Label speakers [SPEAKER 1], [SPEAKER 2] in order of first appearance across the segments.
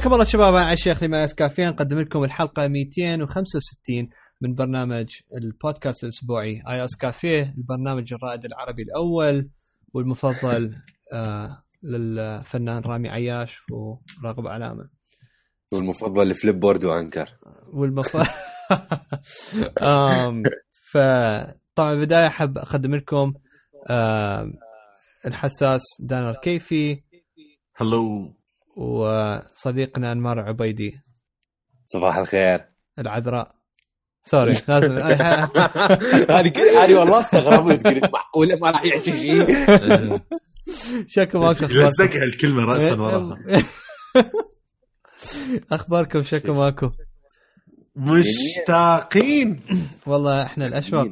[SPEAKER 1] حياكم الله شباب أنا الشيخ لما كافيين نقدم لكم الحلقة 265 من برنامج البودكاست الأسبوعي اي اس كافيه البرنامج الرائد العربي الأول والمفضل آه للفنان رامي عياش وراغب علامة.
[SPEAKER 2] والمفضل لفليب بورد وأنكر.
[SPEAKER 1] والمفضل آم، فطبعا بدايه أحب أقدم لكم آم، الحساس دانر كيفي.
[SPEAKER 3] هلو
[SPEAKER 1] وصديقنا أنمار عبيدي.
[SPEAKER 2] صباح الخير.
[SPEAKER 1] العذراء. سوري لازم
[SPEAKER 2] هذه هذه والله استغربت. قلت معقولة ما راح يحكي شيء.
[SPEAKER 1] شكو ماكو أخبار
[SPEAKER 3] لزقها الكلمة راسا وراها
[SPEAKER 1] أخباركم شكو ماكو.
[SPEAKER 3] مشتاقين.
[SPEAKER 1] والله إحنا الأشواق.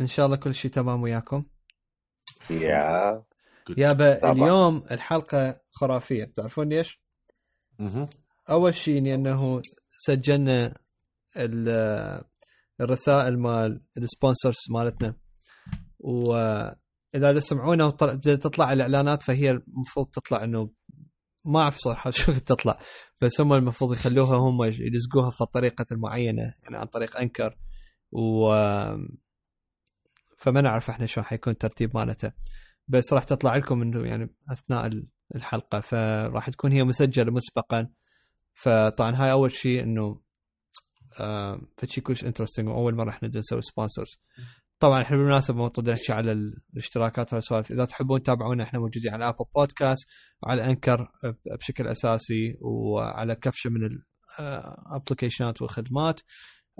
[SPEAKER 1] إن شاء الله كل شيء تمام وياكم.
[SPEAKER 2] يا
[SPEAKER 1] يابا. اليوم الحلقة خرافية تعرفون ليش؟
[SPEAKER 3] مهم.
[SPEAKER 1] أول شيء إني أنه سجلنا ال- الرسائل مال السبونسرز مالتنا واذا تسمعونا تطلع الإعلانات فهي المفروض تطلع إنه ما أعرف صراحة شو تطلع بس هم المفروض يخلوها هم يلزقوها في الطريقة المعينة يعني عن طريق Anchor و فما نعرف إحنا شو حيكون الترتيب مالتها بس راح تطلع لكم إنه يعني أثناء ال- الحلقة فراح تكون هي مسجلة مسبقا. فطبعا هاي أول شيء إنه آه فشي كلش interesting وأول مرة إحنا نسوي sponsors طبعا إحنا بالمناسبة المفروض نحكي على ال- الاشتراكات والسوالف إذا تحبون تتابعونا إحنا موجودين على Apple Podcast وعلى Anchor بشكل أساسي وعلى كفشة من ال applicationات والخدمات.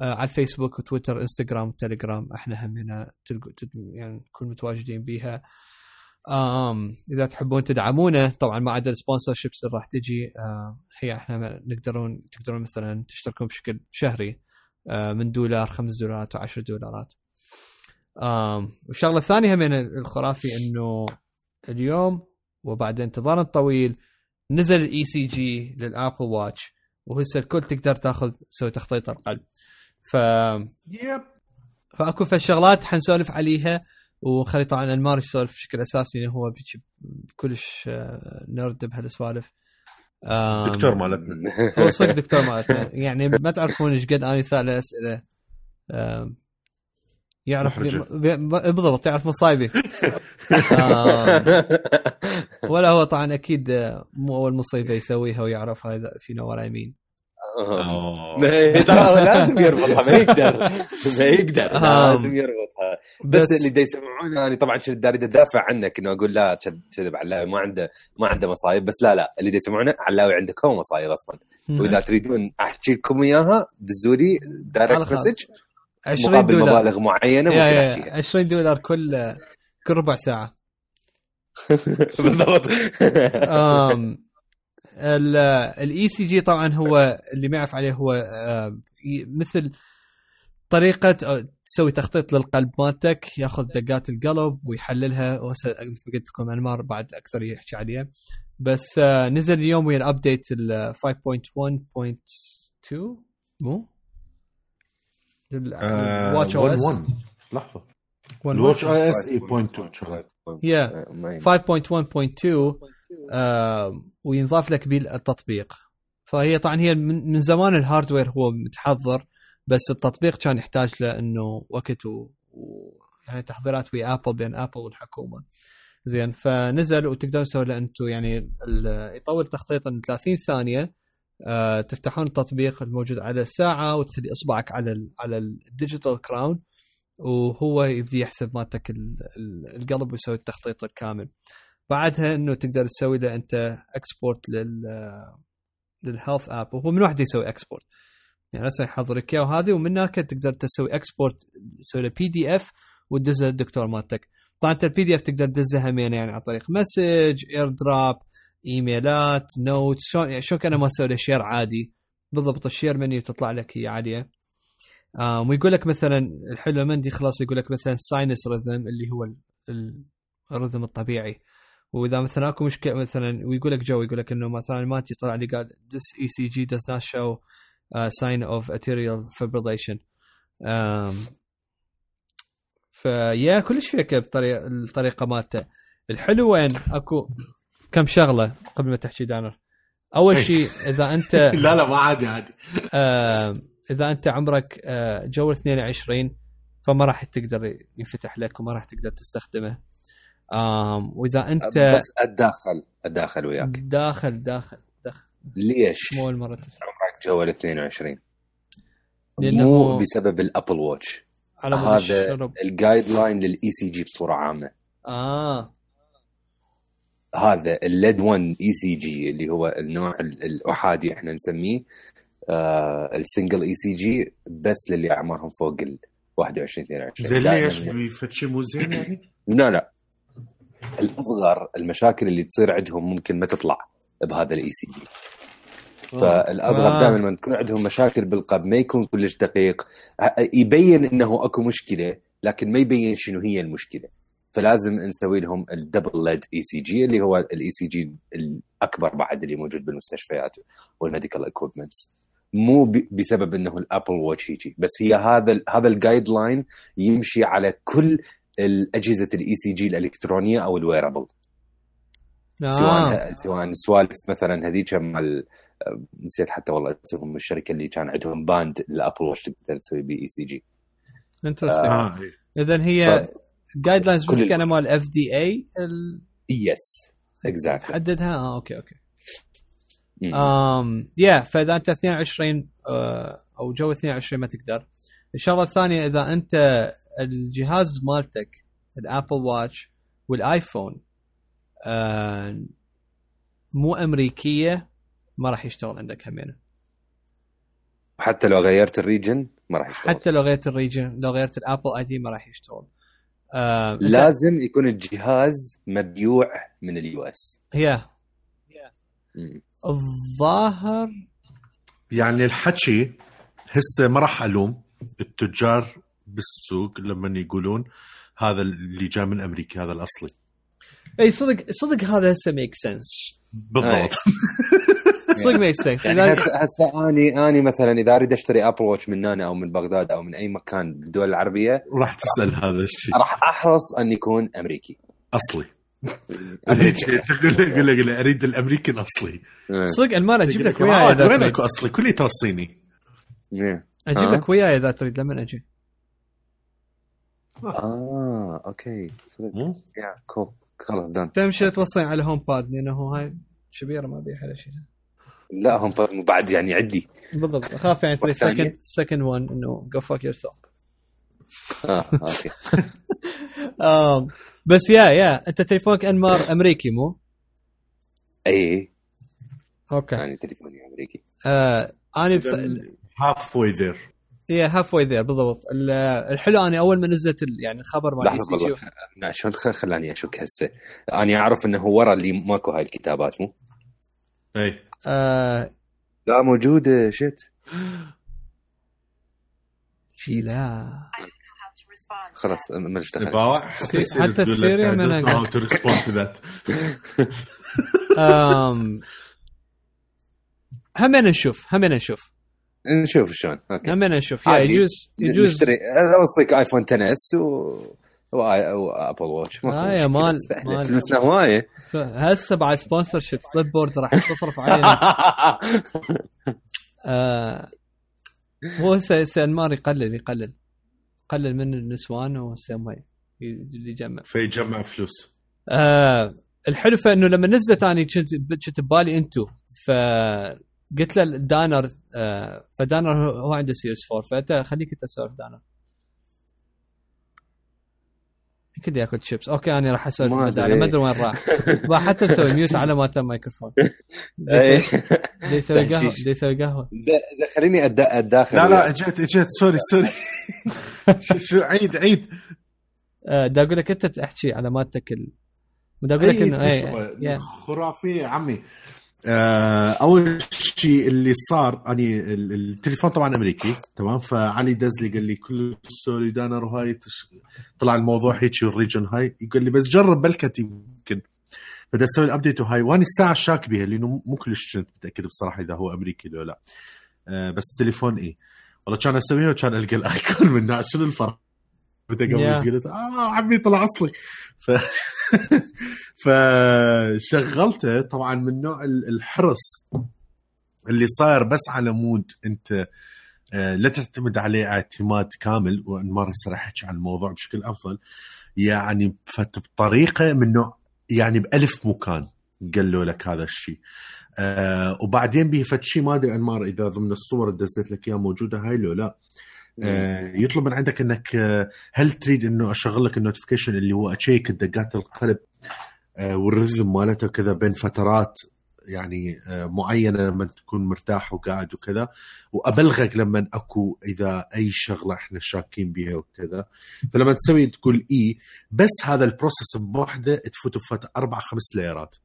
[SPEAKER 1] آه، على الفيسبوك وتويتر انستغرام وتليجرام إحنا هم هنا تلقوا يعني نكون متواجدين بيها. إذا تحبون تدعمونا طبعا ما عدا ال sponsorships اللي راح تجي آه هي إحنا نقدرون تقدرون مثلا تشتركون بشكل شهري آه من دولار خمس دولارات وعشر دولارات. آم والشغلة الثانية من الخرافي إنه اليوم وبعد انتظار طويل نزل ال ECG لل Apple Watch وهسه الكل تقدر تاخذ تسوي تخطيط القلب ف
[SPEAKER 3] yep
[SPEAKER 1] فأكو في شغلات حنسولف عليها. وخلي طبعا انمار يسولف بشكل أساسي إنه هو بيجي كلش آه، نرد بهالسوالف.
[SPEAKER 3] دكتور مالتنا.
[SPEAKER 1] هو صدق دكتور مالتنا. يعني ما تعرفون إيش قد أنا سال أسئلة. يعرف بالضبط يعرف مصايبي. ولا هو طبعا أكيد آه، مو أول مصيبة يسويها ويعرف هذا فينا ورا يمين.
[SPEAKER 2] ترى لازم يربطها ما يقدر. ما يقدر. لازم يربطها بس اللي دا يسمعونا أنا طبعا كنت داري ادافع عنك إنه أقول لا كذب- علاوي ما عنده ما عنده مصايب بس لا لا اللي دا يسمعونا علاوي عنده كم مصايب أصلا. وإذا تريدون احكي لكم اياها دزوا لي
[SPEAKER 1] direct.
[SPEAKER 2] message
[SPEAKER 1] 20
[SPEAKER 2] مقابل
[SPEAKER 1] دولار.
[SPEAKER 2] مبالغ
[SPEAKER 1] معينة
[SPEAKER 2] ممكن أحكيها.
[SPEAKER 1] 20 دولار كل كل ربع ساعة.
[SPEAKER 2] بالضبط.
[SPEAKER 1] ال ECG طبعا هو اللي ما يعرف عليه هو مثل طريقة تسوي تخطيط للقلب مالتك ياخذ دقات القلب ويحللها مثل ما قلت لكم انمار بعد أكثر يحكي عليها. بس آه، نزل اليوم ويا ال update ال 5.1.2 مو؟
[SPEAKER 3] آه،
[SPEAKER 1] watchOS
[SPEAKER 3] 1 لحظة. ال watchOS 8.2
[SPEAKER 1] يا
[SPEAKER 2] ما-
[SPEAKER 1] 5.1.2 آه وينضاف لك به التطبيق. فهي طبعا هي من من زمان ال hardware هو متحضر بس التطبيق كان يحتاج له انه وقت و... و... يعني تحضيرات ويا Apple بين Apple والحكومة. زين فنزل وتقدرون تسوي له أنتم يعني ال... يطول تخطيطا 30 ثانية آه تفتحون التطبيق الموجود على الساعة وتخلي إصبعك على ال... على ال digital crown وهو يبدي يحسب مالتك ال- ال- القلب ويسوي التخطيط الكامل. بعدها إنه تقدر تسوي له أنت export لل لل Health app وهو من واحد يسوي export يعني هسه يحضرك اياه وهذه ومن هناك تقدر تسوي export تسوي له PDF وتدزه للدكتور مالتك. طبعا انت ال PDF تقدر تدزها همين يعني عن طريق message AirDrop إيميلات note شلون يعني شلون كان ما تسوي له share عادي. بالضبط ال share menu تطلع لك هي عالية. آه ويقول لك مثلا الحلو لما يخلص يقول لك مثلا sinus rhythm اللي هو ال- ال- ال rhythm الطبيعي. وإذا مثلا أكو مشكلة مثلا ويقول لك جو يقول لك إنه مثلا ماتي طلع لي قال this ECG does not show uh, sign of atrial fibrillation. Um, فيا كلش فيك بطريقه الطريقة مالته. الحلو وين؟ اكو كم شغلة قبل ما تحكي دانر أول
[SPEAKER 3] إيه.
[SPEAKER 1] شيء إذا أنت
[SPEAKER 3] لا لا ما عادي عادي.
[SPEAKER 1] آه إذا أنت عمرك آه جو 22 فما راح تقدر ينفتح لك وما راح تقدر تستخدمه. آم وإذا أنت
[SPEAKER 2] بس اتداخل اتداخل وياك.
[SPEAKER 1] داخل داخل داخل.
[SPEAKER 2] ليش؟
[SPEAKER 1] مو أول مرة تسمع.
[SPEAKER 2] عمرك جوال 22
[SPEAKER 1] لأنه
[SPEAKER 2] مو بسبب الأبل واتش
[SPEAKER 1] على مود
[SPEAKER 2] هذا الجايد لاين للاي سي جي بصورة عامة.
[SPEAKER 1] آه.
[SPEAKER 2] هذا الليد 1 اي سي جي اللي هو النوع ال- الأحادي إحنا نسميه آه السنجل اي سي جي بس للي اعمارهم فوق ال 21 22
[SPEAKER 3] زين ليش؟ بيفت شيء مو زين يعني؟
[SPEAKER 2] لا لا. الأصغر المشاكل اللي تصير عندهم ممكن ما تطلع بهذا الاي سي جي فالاصغر
[SPEAKER 1] آه.
[SPEAKER 2] دائما لما تكون عندهم مشاكل بالقلب ما يكون كلش دقيق. يبين إنه أكو مشكلة لكن ما يبين شنو هي المشكلة. فلازم نسوي لهم ال double lead ECG اللي هو ال ECG الأكبر بعد اللي موجود بالمستشفيات وال medical equipments مو بسبب إنه ال Apple Watch يجي بس هي هذا هذا ال guideline يمشي على كل الأجهزة ال ECG الإلكترونية أو ال wearable
[SPEAKER 1] آه.
[SPEAKER 2] سواء سواء سوالف مثلا هذيك مال نسيت حتى والله اسمهم الشركة اللي كان عندهم band ال Apple Watch تقدر تسوي بي
[SPEAKER 3] ECG إيه.
[SPEAKER 1] اذا هي
[SPEAKER 2] guidelines
[SPEAKER 1] كان مال FDA
[SPEAKER 2] yes exactly
[SPEAKER 1] تحددها؟ آه أوكي أوكي. امم yeah فإذا أنت 22 آه، أو جو 22 ما تقدر. الشغلة الثانية إذا أنت الجهاز مالتك ال Apple Watch وال iPhone آه، مو أمريكية ما راح يشتغل عندك همينه.
[SPEAKER 2] حتى لو غيرت ال region ما راح يشتغل.
[SPEAKER 1] حتى لو غيرت ال region لو غيرت ال Apple ID ما راح يشتغل. آه، أنت-
[SPEAKER 2] لازم يكون الجهاز مبيوع من ال US.
[SPEAKER 1] هي الظاهر
[SPEAKER 3] يعني الحكي هسه ما راح ألوم التجار بالسوق لما يقولون هذا اللي جاء من أمريكا هذا الأصلي.
[SPEAKER 1] إي صدق صدق هذا هسه make sense
[SPEAKER 3] بالضبط.
[SPEAKER 1] صدق make sense
[SPEAKER 2] يعني هسه اني أني مثلا إذا أريد أشتري Apple Watch من هنا أو من بغداد أو من أي مكان بالدول العربية
[SPEAKER 3] راح تسأل هذا الشيء.
[SPEAKER 2] راح أحرص أن يكون
[SPEAKER 3] أمريكي. أصلي. يقول له أريد الأمريكي الأصلي.
[SPEAKER 2] إيه.
[SPEAKER 1] صدق المال أجيب لك
[SPEAKER 3] وياي
[SPEAKER 1] وياي إذا
[SPEAKER 3] وين
[SPEAKER 1] تريد.
[SPEAKER 3] اكو أصلي؟ كله ترى صيني
[SPEAKER 2] إيه.
[SPEAKER 1] أجيب
[SPEAKER 2] ها؟
[SPEAKER 1] لك وياي إذا تريد. لمن أجي؟
[SPEAKER 2] آه أوكي. صدق. yeah cool خلاص done
[SPEAKER 1] تمشي توصين على HomePod لأنه هاي كبيرة ما بيها ولا شيء.
[SPEAKER 2] لا هم بعد يعني عندي.
[SPEAKER 1] بالضبط. أخاف يعني تريد
[SPEAKER 2] والثانية؟
[SPEAKER 1] second second one إنه go fuck yourself
[SPEAKER 2] آه أوكي.
[SPEAKER 1] بس yeah yeah أنت تليفونك أنمار أمريكي مو؟
[SPEAKER 2] إي.
[SPEAKER 1] أوكي.
[SPEAKER 2] يعني تليفوني أمريكي.
[SPEAKER 1] آه أنا بس...
[SPEAKER 3] halfway
[SPEAKER 1] there yeah halfway there بالضبط. ال- الحلو اني أول ما نزلت ال- يعني الخبر مال
[SPEAKER 2] لحظة لا، شلون خلاني أشك هسه. أنا أعرف إنه ورا اللي ماكو هاي الكتابات مو؟
[SPEAKER 3] إي.
[SPEAKER 1] آه
[SPEAKER 2] لا موجوده shit
[SPEAKER 1] لا.
[SPEAKER 2] خلاص ما
[SPEAKER 1] سي- حتى السيريا من أقل.
[SPEAKER 3] how to respond to that
[SPEAKER 1] آم... همين نشوف همين نشوف.
[SPEAKER 2] نشوف شلون. أوكي.
[SPEAKER 1] همين نشوف.
[SPEAKER 2] yeah.
[SPEAKER 1] يجوز يجوز
[SPEAKER 2] نشتري. أوصيك iPhone 10 S و و Apple Watch
[SPEAKER 1] آه
[SPEAKER 2] yeah.
[SPEAKER 1] مال.
[SPEAKER 2] فلوسنا
[SPEAKER 1] هواية. هسه بعد sponsorship Flipboard راح تصرف علينا. آه... هو هسه هسه انمار يقلل يقلل. يقلل من النسوان وهسه ما ي- يجمع.
[SPEAKER 3] فيجمع فلوس.
[SPEAKER 1] آه الحلو فانه لما نزلت اني كنت كنت ببالي إنتو. فقلت له دانر آه فدانر هو هو عنده Series 4 فأنت خليك أنت تسولف دانر. كده ياكل شيبس أوكي أنا راح أسولف
[SPEAKER 2] ما أدري.
[SPEAKER 1] ما أدري وين راح. ما حتى مسوي mute على ما تم مايكروفون
[SPEAKER 2] إيه.
[SPEAKER 1] دي يسوي قهوة يسوي
[SPEAKER 2] قهوة. خليني اتداخل
[SPEAKER 3] لا لا. اجيت اجيت sorry sorry. شو- عيد عيد.
[SPEAKER 1] آه دا أقول لك أنت تحكي على مالتك ال... دا أقول لك إنه اي
[SPEAKER 3] تجربة
[SPEAKER 1] yeah.
[SPEAKER 3] خرافية عمي. أول شيء اللي صار أني ال- التليفون طبعا أمريكي تمام؟ فعلي دز لي قال لي كل sorry دانر وهاي تش... طلع الموضوع هيك وال region هاي. يقول لي بس جرب بلكت يمكن. بدي أسوي ال update وهاي. وأنا الساعة شاك بها لأنه مو كلش كنت متأكد بصراحة إذا هو أمريكي لو لا. آه، بس التليفون إيه. والله كان أسويها وكان ألقى الآيكون منها. شنو الفرق؟ قبل قلت آه عمي طلع أصلي. ف فشغلته طبعا من نوع الحرص اللي صاير بس على مود أنت آه، لا تعتمد عليه اعتماد كامل هسه راح أحكي عن الموضوع بشكل أفضل. يعني بطريقة من نوع يعني بألف مكان قالوا لك هذا الشيء. آه وبعدين به فد شيء ما أدري انمار إذا ضمن الصور اللي دزيت لك إياها موجودة هاي لو لا. آه يطلب من عندك إنك آه هل تريد إنه أشغل لك ال notification اللي هو أشيك دقات القلب آه وال rhythm مالته كذا بين فترات يعني آه، معينة لما تكون مرتاح وقاعد وكذا؟ وأبلغك لما أكو إذا أي شغلة إحنا شاكين بها وكذا. فلما تسوي تقول اي بس هذا ال process بوحدة تفوت بفت أربع خمس layer ات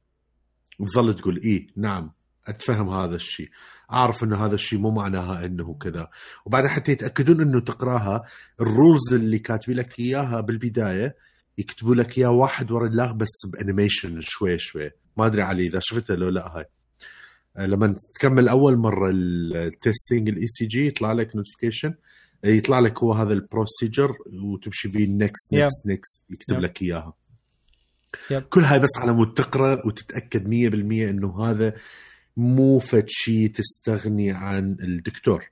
[SPEAKER 3] وتظل تقول اي نعم أتفهم هذا الشيء. اعرف إنه هذا الشيء مو معناها إنه كذا. وبعدين حتى يتأكدون إنه تقراها ال rules اللي كاتبين لك إياها بالبداية يكتبوا لك اياه واحد ورا الآخر بس ب animation شوي شوي. ما أدري علي إذا شفتها لو لا هاي. آه، لما تكمل أول مرة ال testing ال ECG يطلع لك notification يطلع لك هو هذا ال procedure وتمشي بيه next next next يكتب yep. لك إياها. Yep. كل هاي بس على مود تقرأ وتتأكد 100% إنه هذا مو فد شيء تستغني عن الدكتور.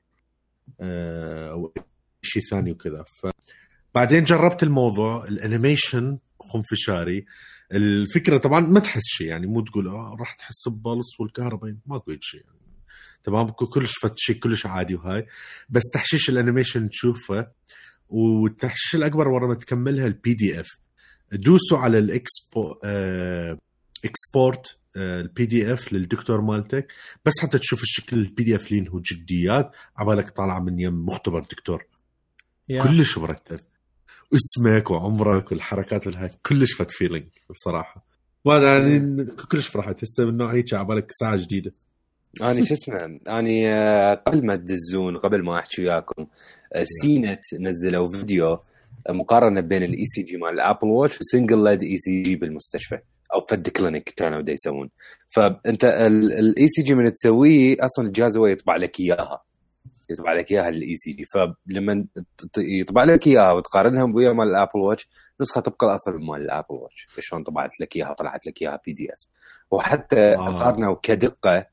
[SPEAKER 3] آه، أو شيء ثاني وكذا. فبعدين جربت الموضوع ال animation خنفشاري. الفكرة طبعا ما تحس شيء يعني مو تقول آه راح تحس ب pulse والكهرباء ما تقول شيء يعني. تمام كلش فت شيء كلش عادي وهاي. بس تحشيش ال animation تشوفه والتحشيش الأكبر ورا ما تكملها ال PDF دوسوا على الاكسبو آه export ال PDF للدكتور مالتك. بس حتى تشوف الشكل ال PDF اللي هو جديات. عبالك طالعه من يم مختبر دكتور. yeah. كلش مرتب. اسمك وعمرك والحركات والهاي كلش فت feeling بصراحة. ما يعني كلش فرحت هسه من نوع هيك عبالك ساعة جديدة.
[SPEAKER 2] اني شو اسمه اني آه، قبل ما تدزون قبل ما أحكي وياكم آه، سي نت نزلوا فيديو مقارنة بين ال ECG مال الابل واتش و single lead ECG بالمستشفى. أو فد clinic كانوا دا يسوون. فأنت ال ECG من تسويه أصلا الجهاز هو يطبع لك إياها. يطبع لك إياها ال ECG فلما يطبع لك إياها وتقارنها ويا مال الأبل واتش نسخة تبقى الأصل مال الأبل واتش. شلون طبعت لك إياها طلعت لك إياها PDF وحتى آه. قارنوا كدقه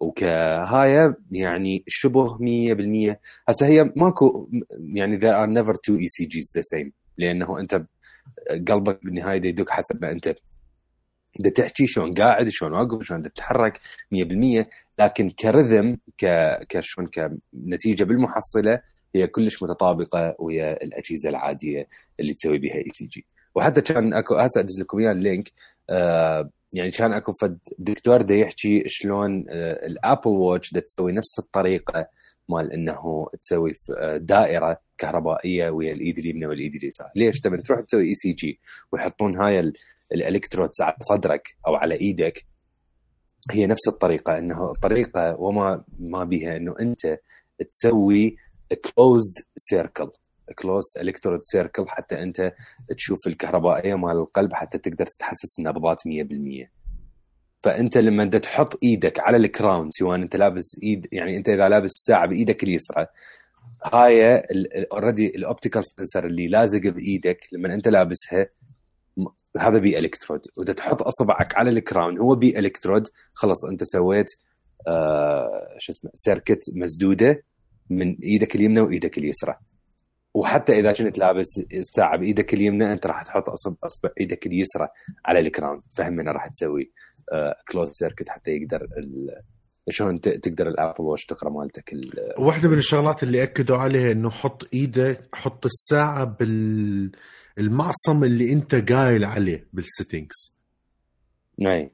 [SPEAKER 2] وكهاي يعني شبه 100% هسه هي ماكو يعني there are never two ECGs the same. لأنه أنت قلبك بالنهايه يدق حسب ما أنت بدك تحكي شلون قاعد شلون واقف شلون تتحرك 100% لكن ك rhythm ك كشلون كنتيجة بالمحصلة هي كلش متطابقة ويا الأجهزة العادية اللي تسوي بها ECG وحتى كان أكو هسه أدز لكم اياه ال link آه يعني كان أكو فد دكتور دا يحكي شلون آه الأبل واتش دا تسوي نفس الطريقة مال إنه تسوي آه، دائرة كهربائية ويا الايد اليمنى والايد اليسار، ليش؟ تبي تروح تسوي ECG ويحطون هاي ال electrodes على صدرك أو على إيدك هي نفس الطريقة إنه الطريقة وما ما بها إنه أنت تسوي closed circle closed electrode circle حتى أنت تشوف الكهربائية مال القلب حتى تقدر تتحسس النبضات 100% فأنت لما انت تحط إيدك على ال crown سواء أنت لابس إيد يعني أنت إذا لابس الساعة بإيدك اليسرى هاي already ال optical sensor اللي لازق بإيدك لما أنت لابسها هذا بي إلكترود. وإذا تحط أصبعك على ال crown هو بي إلكترود. خلص أنت سويت آه شو اسمه circuit مسدودة من إيدك اليمنى وإيدك اليسرى. وحتى إذا كنت لابس الساعة بإيدك اليمنى أنت راح تحط اصبع أصبع إيدك اليسرى على ال crown. فهم راح تسوي close circuit حتى يقدر شلون تقدر الأبل واتش تقرأ مالتك
[SPEAKER 3] واحدة من الشغلات اللي أكدوا عليها إنه حط إيدك حط الساعة بال المعصم اللي أنت قايل عليه بال settings
[SPEAKER 2] اي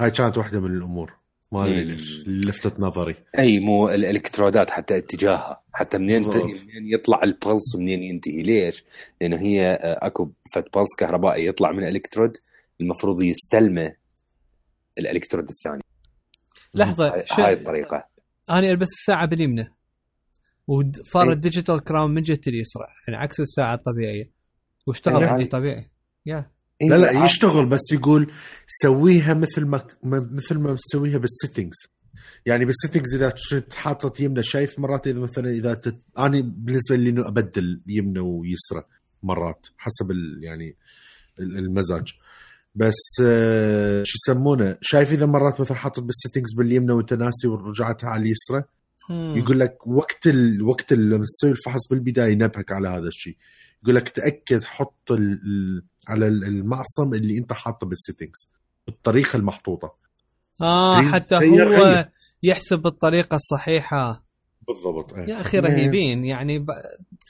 [SPEAKER 3] هاي كانت واحدة من الأمور. ما أدري ليش لفتت نظري.
[SPEAKER 2] أي مو الإلكترودات حتى اتجاهها. حتى منين منين يطلع ال pulse ومنين ينتهي. ليش؟ لأنه هي آه، أكو فد pulse كهربائي يطلع من الإلكترود المفروض يستلمه الإلكترود الثاني.
[SPEAKER 1] لحظة
[SPEAKER 2] شو هاي الطريقة.
[SPEAKER 1] أنا ألبس الساعة باليمنى. وفار ال digital crown من جهة اليسرى يعني عكس الساعة الطبيعية. واشتغل عندي طبيعي. يا
[SPEAKER 3] لا لا يشتغل بس يقول سويها مثل ما مثل ما تسويها بال settings يعني بال settings إذا كنت حاطط يمنى شايف مرات إذا مثلا إذا تت... أنا بالنسبة لي إنه أبدل يمنى ويسرى مرات حسب ال يعني المزاج. بس آه، شو يسمونه؟ شايف إذا مرات مثلا حاطط بال settings باليمنى وأنت ناسي ورجعتها على اليسرى؟ يقول لك وقت ال... وقت ال... لما تسوي الفحص بالبداية ينبهك على هذا الشيء. يقول لك تأكد حط ال... على المعصم اللي أنت حاطه بال settings بالطريقة
[SPEAKER 1] المحطوطة. آه حتى هو يحسب بالطريقة الصحيحة.
[SPEAKER 3] بالضبط.
[SPEAKER 1] أيه. يا أخي رهيبين يعني ب...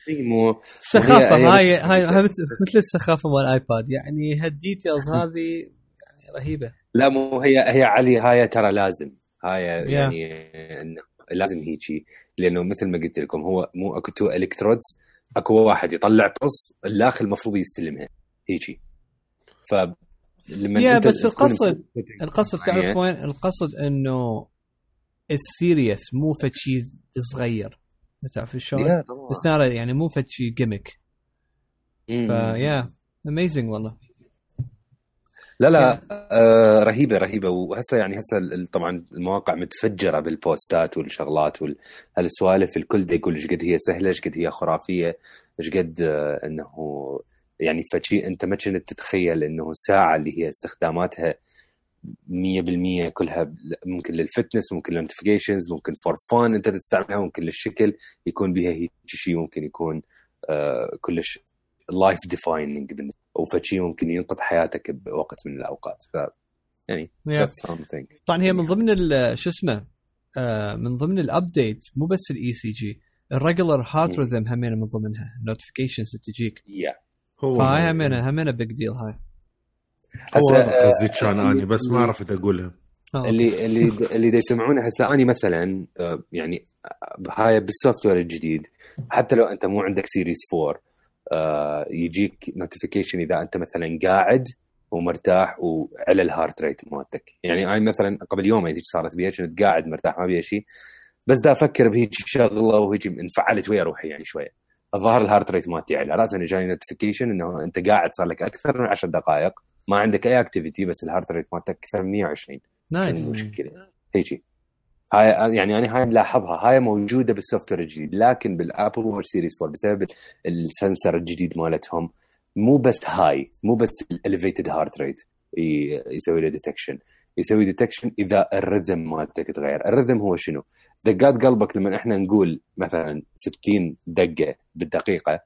[SPEAKER 1] مو سخافة هاي هاي, هاي مثل السخافة مال الايباد يعني هال details هذه يعني رهيبة.
[SPEAKER 2] لا مو هي هي علي هاي ترى لازم. هاي يعني انه لازم هيجي لأنه مثل ما قلت لكم هو مو أكو تو الكترودز أكو واحد يطلع قص الآخر المفروض يستلمها. هيجي ف
[SPEAKER 1] لما يا بس القصد القصد تعرف وين؟ القصد إنه السيريس مو فد شيء صغير. تعرف شلون؟ السناره يعني مو فد شيء جيمك فيا اميزنج والله.
[SPEAKER 2] لا لا آه رهيبة رهيبة. وهسه يعني هسه طبعا المواقع متفجرة بالبوستات والشغلات وهالسوالف الكل دا يقول إيش قد هي سهلة إيش قد هي خرافية إيش قد آه إنه يعني فد شي أنت ما كنت تتخيل إنه الساعة اللي هي استخداماتها 100% كلها ممكن لل fitness ممكن لل notifications ممكن for fun أنت تستعملها ممكن للشكل يكون بها هيك شيء ممكن يكون آه كلش life defining وفد شي ممكن ينقذ حياتك بوقت من الأوقات. ف يعني
[SPEAKER 1] yeah. طبعا هي من ضمن شو اسمه آه من ضمن ال update مو بس ال ECG ال regular heart rhythm همينة من ضمنها notifications تجيك
[SPEAKER 2] yeah.
[SPEAKER 1] فهاي همينة همينة big deal هاي.
[SPEAKER 3] هسه قصدي كان آني بس ما عرفت أقولها.
[SPEAKER 2] اللي اللي اللي يسمعونه هسه اني مثلا آه، يعني هاي بال software الجديد حتى لو أنت مو عندك series 4 آه، يجيك notification إذا أنت مثلا قاعد ومرتاح وعلى ال heart rate مالتك. يعني أنا مثلا قبل يومين هيك صارت بي كنت قاعد مرتاح ما بي شيء بس دا أفكر بهيك شغلة وهيك انفعلت ويا روحي يعني شوية. الظاهر ال heart rate مالتي على راسا جاني notification إنه أنت قاعد صار لك أكثر من 10 دقائق. ما عندك أي activity بس ال heart rate مالتك أكثر من 120
[SPEAKER 1] nice
[SPEAKER 2] مشكله هيجي هاي يعني أنا هاي ملاحظها. هاي موجودة بال software الجديد لكن بالابل واتش series 4 بسبب ال sensor الجديد مالتهم مو بس هاي مو بس ال elevated heart rate يسوي له detection يسوي detection إذا ال rhythm مالتك تغير. ال rhythm هو شنو؟ دقات قلبك لما إحنا نقول مثلا 60 دقة بالدقيقة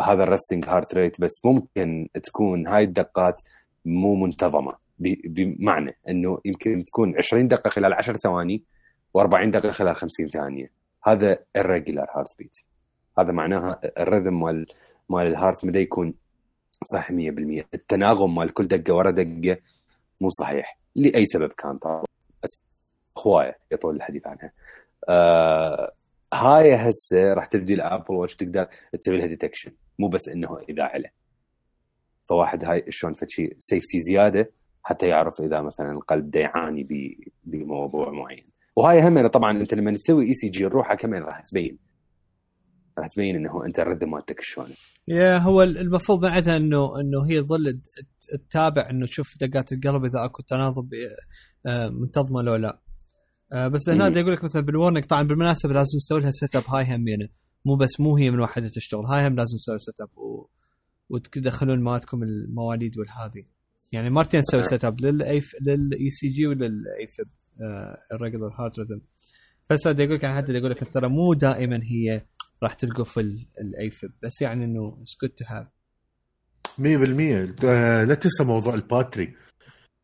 [SPEAKER 2] هذا ال resting heart rate بس ممكن تكون هاي الدقات مو منتظمة. بمعنى إنه يمكن تكون 20 دقة خلال 10 ثواني و40 دقة خلال 50 ثانية. هذا irregular heart beat هذا معناها ال rhythm مال مال ال heart ما يكون صح 100% التناغم مال كل دقة ورا دقة مو صحيح. لأي سبب كان طبعا. بس هواية يطول الحديث عنها. آه هاي هسه راح تبدي الآبل واتش تقدر تسوي لها ديتكشن مو بس إنه اذاعه له فواحد هاي شلون فشي سيفتي زيادة حتى يعرف إذا مثلا القلب دا يعاني بموضوع معين. وهاي هم طبعا أنت لما تسوي اي سي جي الروحه كمان راح تبين. راح تبين إنه أنت ال rhythm مالتك شلون.
[SPEAKER 1] yeah هو المفروض بعدها إنه إنه هي تظل تتابع إنه تشوف دقات القلب إذا أكو تناظم آه، منتظمة لو لا. آه، بس هنا يقول لك مثلا بال warning طبعا بالمناسبة لازم تسوي لها set up هاي همينه مو بس مو هي من واحدة تشتغل. هاي هم لازم تسوي set up و... وتدخلون مالتكم المواليد والهذه يعني مرتين تسوي set up لل E لل ECG ولل AFib irregular heart rhythm بس هذا يقول لك يعني حد يقول لك ترى مو دائما هي راح تلقى في ال AFib بس يعني إنه it's good to have
[SPEAKER 3] 100% لا تنسى موضوع ال battery.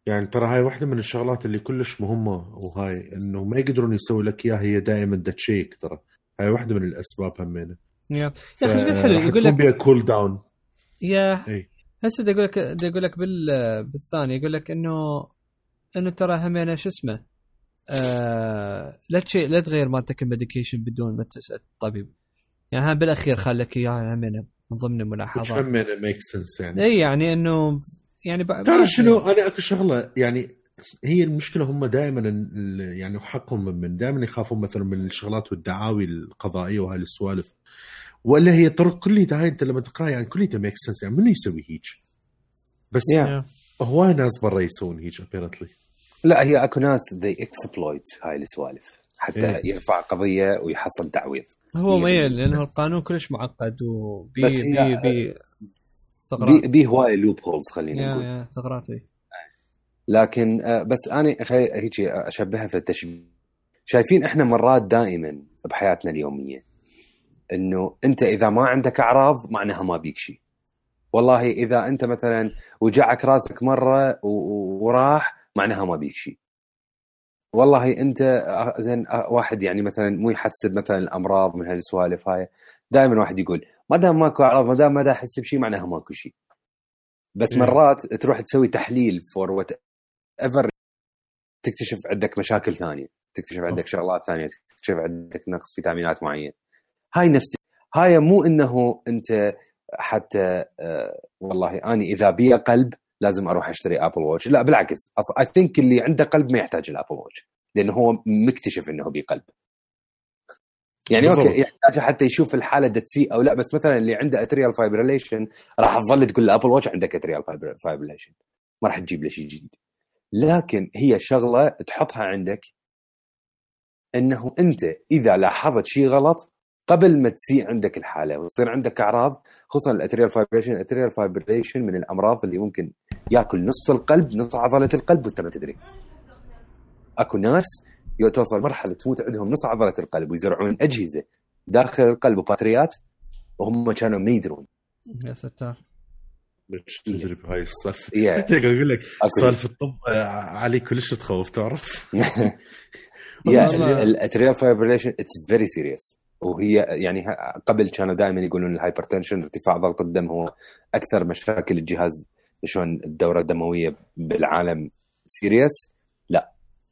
[SPEAKER 3] يعني ترى هاي واحدة من الشغلات اللي كلش مهمة وهاي إنه ما يقدرون يسوي لك إياها هي دائما check ترى. هاي واحدة من الأسباب همينه
[SPEAKER 1] yeah. أخي حلو يقول لك
[SPEAKER 3] بيها cool down
[SPEAKER 1] yeah. هسه يقول لك يقول لك بال بالثاني يقول لك إنه إنه ترى همينه شو اسمه آه لا تشي لا تغير مالتك ال medication بدون ما تسال الطبيب يعني ها بالأخير خلك اياها همينه من ضمن الملاحظات.
[SPEAKER 3] همينه make sense يعني.
[SPEAKER 1] إي يعني إنه يعني
[SPEAKER 3] تعرف شنو؟ أنا أكو شغلة يعني هي المشكلة هم دائما يعني حقهم من دائما يخافون مثلا من الشغلات والدعاوي القضائية وهاي السوالف. ولا هي طرق كلها هاي أنت لما تقرا يعني كلها make sense يعني منو يسوي هيك؟ بس yeah. هواي ناس برا يسوون هيك apparently
[SPEAKER 2] لا هي أكو ناس they exploit هاي السوالف. حتى yeah. يرفع قضية ويحصل تعويض.
[SPEAKER 1] هو ميل لأنه القانون كلش معقد وبي بي بي ثغرات
[SPEAKER 2] بي, هواي loopholes خلينا نقول
[SPEAKER 1] yeah ثغرات إي.
[SPEAKER 2] لكن آه، بس أنا. هيك أشبهها في التشبيه شايفين إحنا مرات دائما بحياتنا اليومية إنه أنت إذا ما عندك أعراض معناها ما بيك شيء والله إذا أنت مثلا وجعك راسك مرة وراح معناها ما بيك شيء والله أنت آه، زين آه، واحد يعني مثلا مو يحسب مثلا الأمراض من هالسوالف هاي دائما واحد يقول ما دام ماكو أعراض ما دام ما دا احس بشيء معناها ماكو شيء. بس
[SPEAKER 3] مم.
[SPEAKER 2] مرات تروح تسوي تحليل for whatever تكتشف عندك مشاكل ثانية تكتشف عندك شغلات ثانية تكتشف عندك نقص فيتامينات معين. هاي نفسي هاي مو إنه أنت حتى آه والله أني إذا بي قلب لازم أروح أشتري Apple Watch لا بالعكس I think اللي عنده قلب ما يحتاج ال Apple Watch لأنه هو مكتشف إنه بيه قلب يعني
[SPEAKER 3] بالضبط.
[SPEAKER 2] okay يحتاج حتى يشوف الحالة تسيء أو لا بس مثلا اللي عنده atrial fibrillation راح تظل تقول له Apple Watch عندك atrial fibrillation ما راح تجيب له شيء جديد لكن هي شغلة تحطها عندك إنه أنت إذا لاحظت شيء غلط قبل ما تسيء عندك الحالة وتصير عندك أعراض خصوصا ال atrial fibrillation ال atrial fibrillation من الأمراض اللي ممكن يأكل نص القلب نص عضلة القلب وأنت ما تدري أكو ناس توصل مرحلة تموت عندهم نص عضلة القلب ويزرعون أجهزة داخل القلب وباتريات وهم كانوا ما يدرون.
[SPEAKER 1] يا ستار.
[SPEAKER 3] مش تدري بهاي السالفة.
[SPEAKER 2] yeah
[SPEAKER 3] أقول لك. سالفة الطب آه، علي كلش تخوف تعرف؟
[SPEAKER 2] yeah
[SPEAKER 1] والله.
[SPEAKER 2] ال atrial fibrillation it's very serious وهي يعني قبل كانوا دائما يقولون ال hypertension ارتفاع ضغط الدم هو أكثر مشاكل الجهاز شلون الدورة الدموية بالعالم serious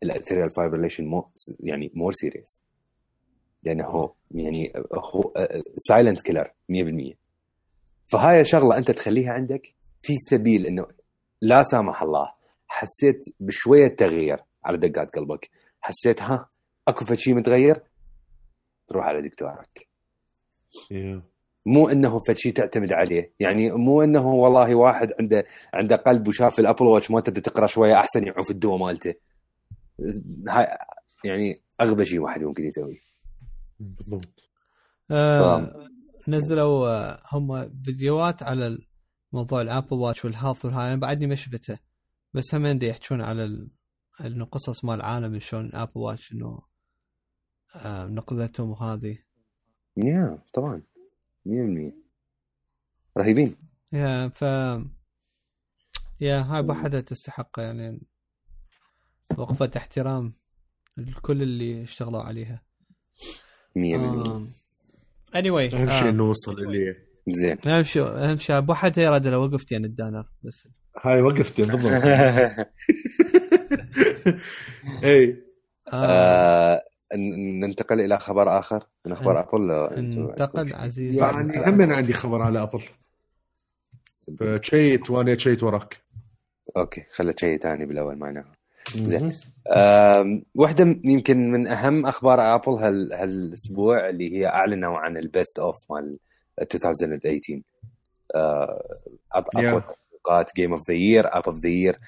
[SPEAKER 2] لا ال atrial fibrillation مو يعني more serious لأنه هو يعني هو silent killer 100% فهاي شغلة أنت تخليها عندك في سبيل إنه لا سامح الله حسيت بشوية تغيير على دقات قلبك. حسيت ها أكو فشي متغير؟ تروح على دكتورك. مو إنه فشي تعتمد عليه. يعني مو إنه والله واحد عنده عنده قلب وشاف الأبل واتش ما تقدر تقرأ شوية أحسن يعوف الدواء مالته. هاي يعني أغبى شيء واحد ممكن يسويه.
[SPEAKER 3] بالضبط.
[SPEAKER 1] آه نزلوا آه، هم فيديوهات على موضوع ال Apple Watch وال health والهاي أنا بعدني ما شفته. بس هم دي يحكون على ال... إنه قصص مال العالم شلون Apple Watch إنه آه نقذتهم وهذه.
[SPEAKER 2] yeah طبعا. 100% رهيبين.
[SPEAKER 1] yeah ف yeah هاي بوحدها تستحق يعني وقفة احترام لكل اللي اشتغلوا عليها.
[SPEAKER 2] 100%
[SPEAKER 1] آه. anyway
[SPEAKER 3] أهم شيء
[SPEAKER 1] آه.
[SPEAKER 3] انه وصل اللي
[SPEAKER 2] زين.
[SPEAKER 1] أهم شيء أهم شيء. أبو حد يرد لو وقفت يعني الدانر بس.
[SPEAKER 3] هاي وقفتين بالضبط. اي
[SPEAKER 1] آه.
[SPEAKER 2] آه، ن- ننتقل إلى خبر آخر. من
[SPEAKER 1] أخبار
[SPEAKER 2] آبل شيء؟
[SPEAKER 1] عزيز.
[SPEAKER 3] يعني هم أنا عندي خبر على آبل. فشيت وأنا شيت وراك.
[SPEAKER 2] أوكي خلى شيء ثاني بالأول معناها زين. واحدة يمكن من أهم أخبار آبل هال هالأسبوع اللي هي أعلنوا عن البيست اوف مال 2018 آه، أط- اقوى
[SPEAKER 3] Yeah.
[SPEAKER 2] تطبيقات جيم اوف ذا يير اب اوف ذا يير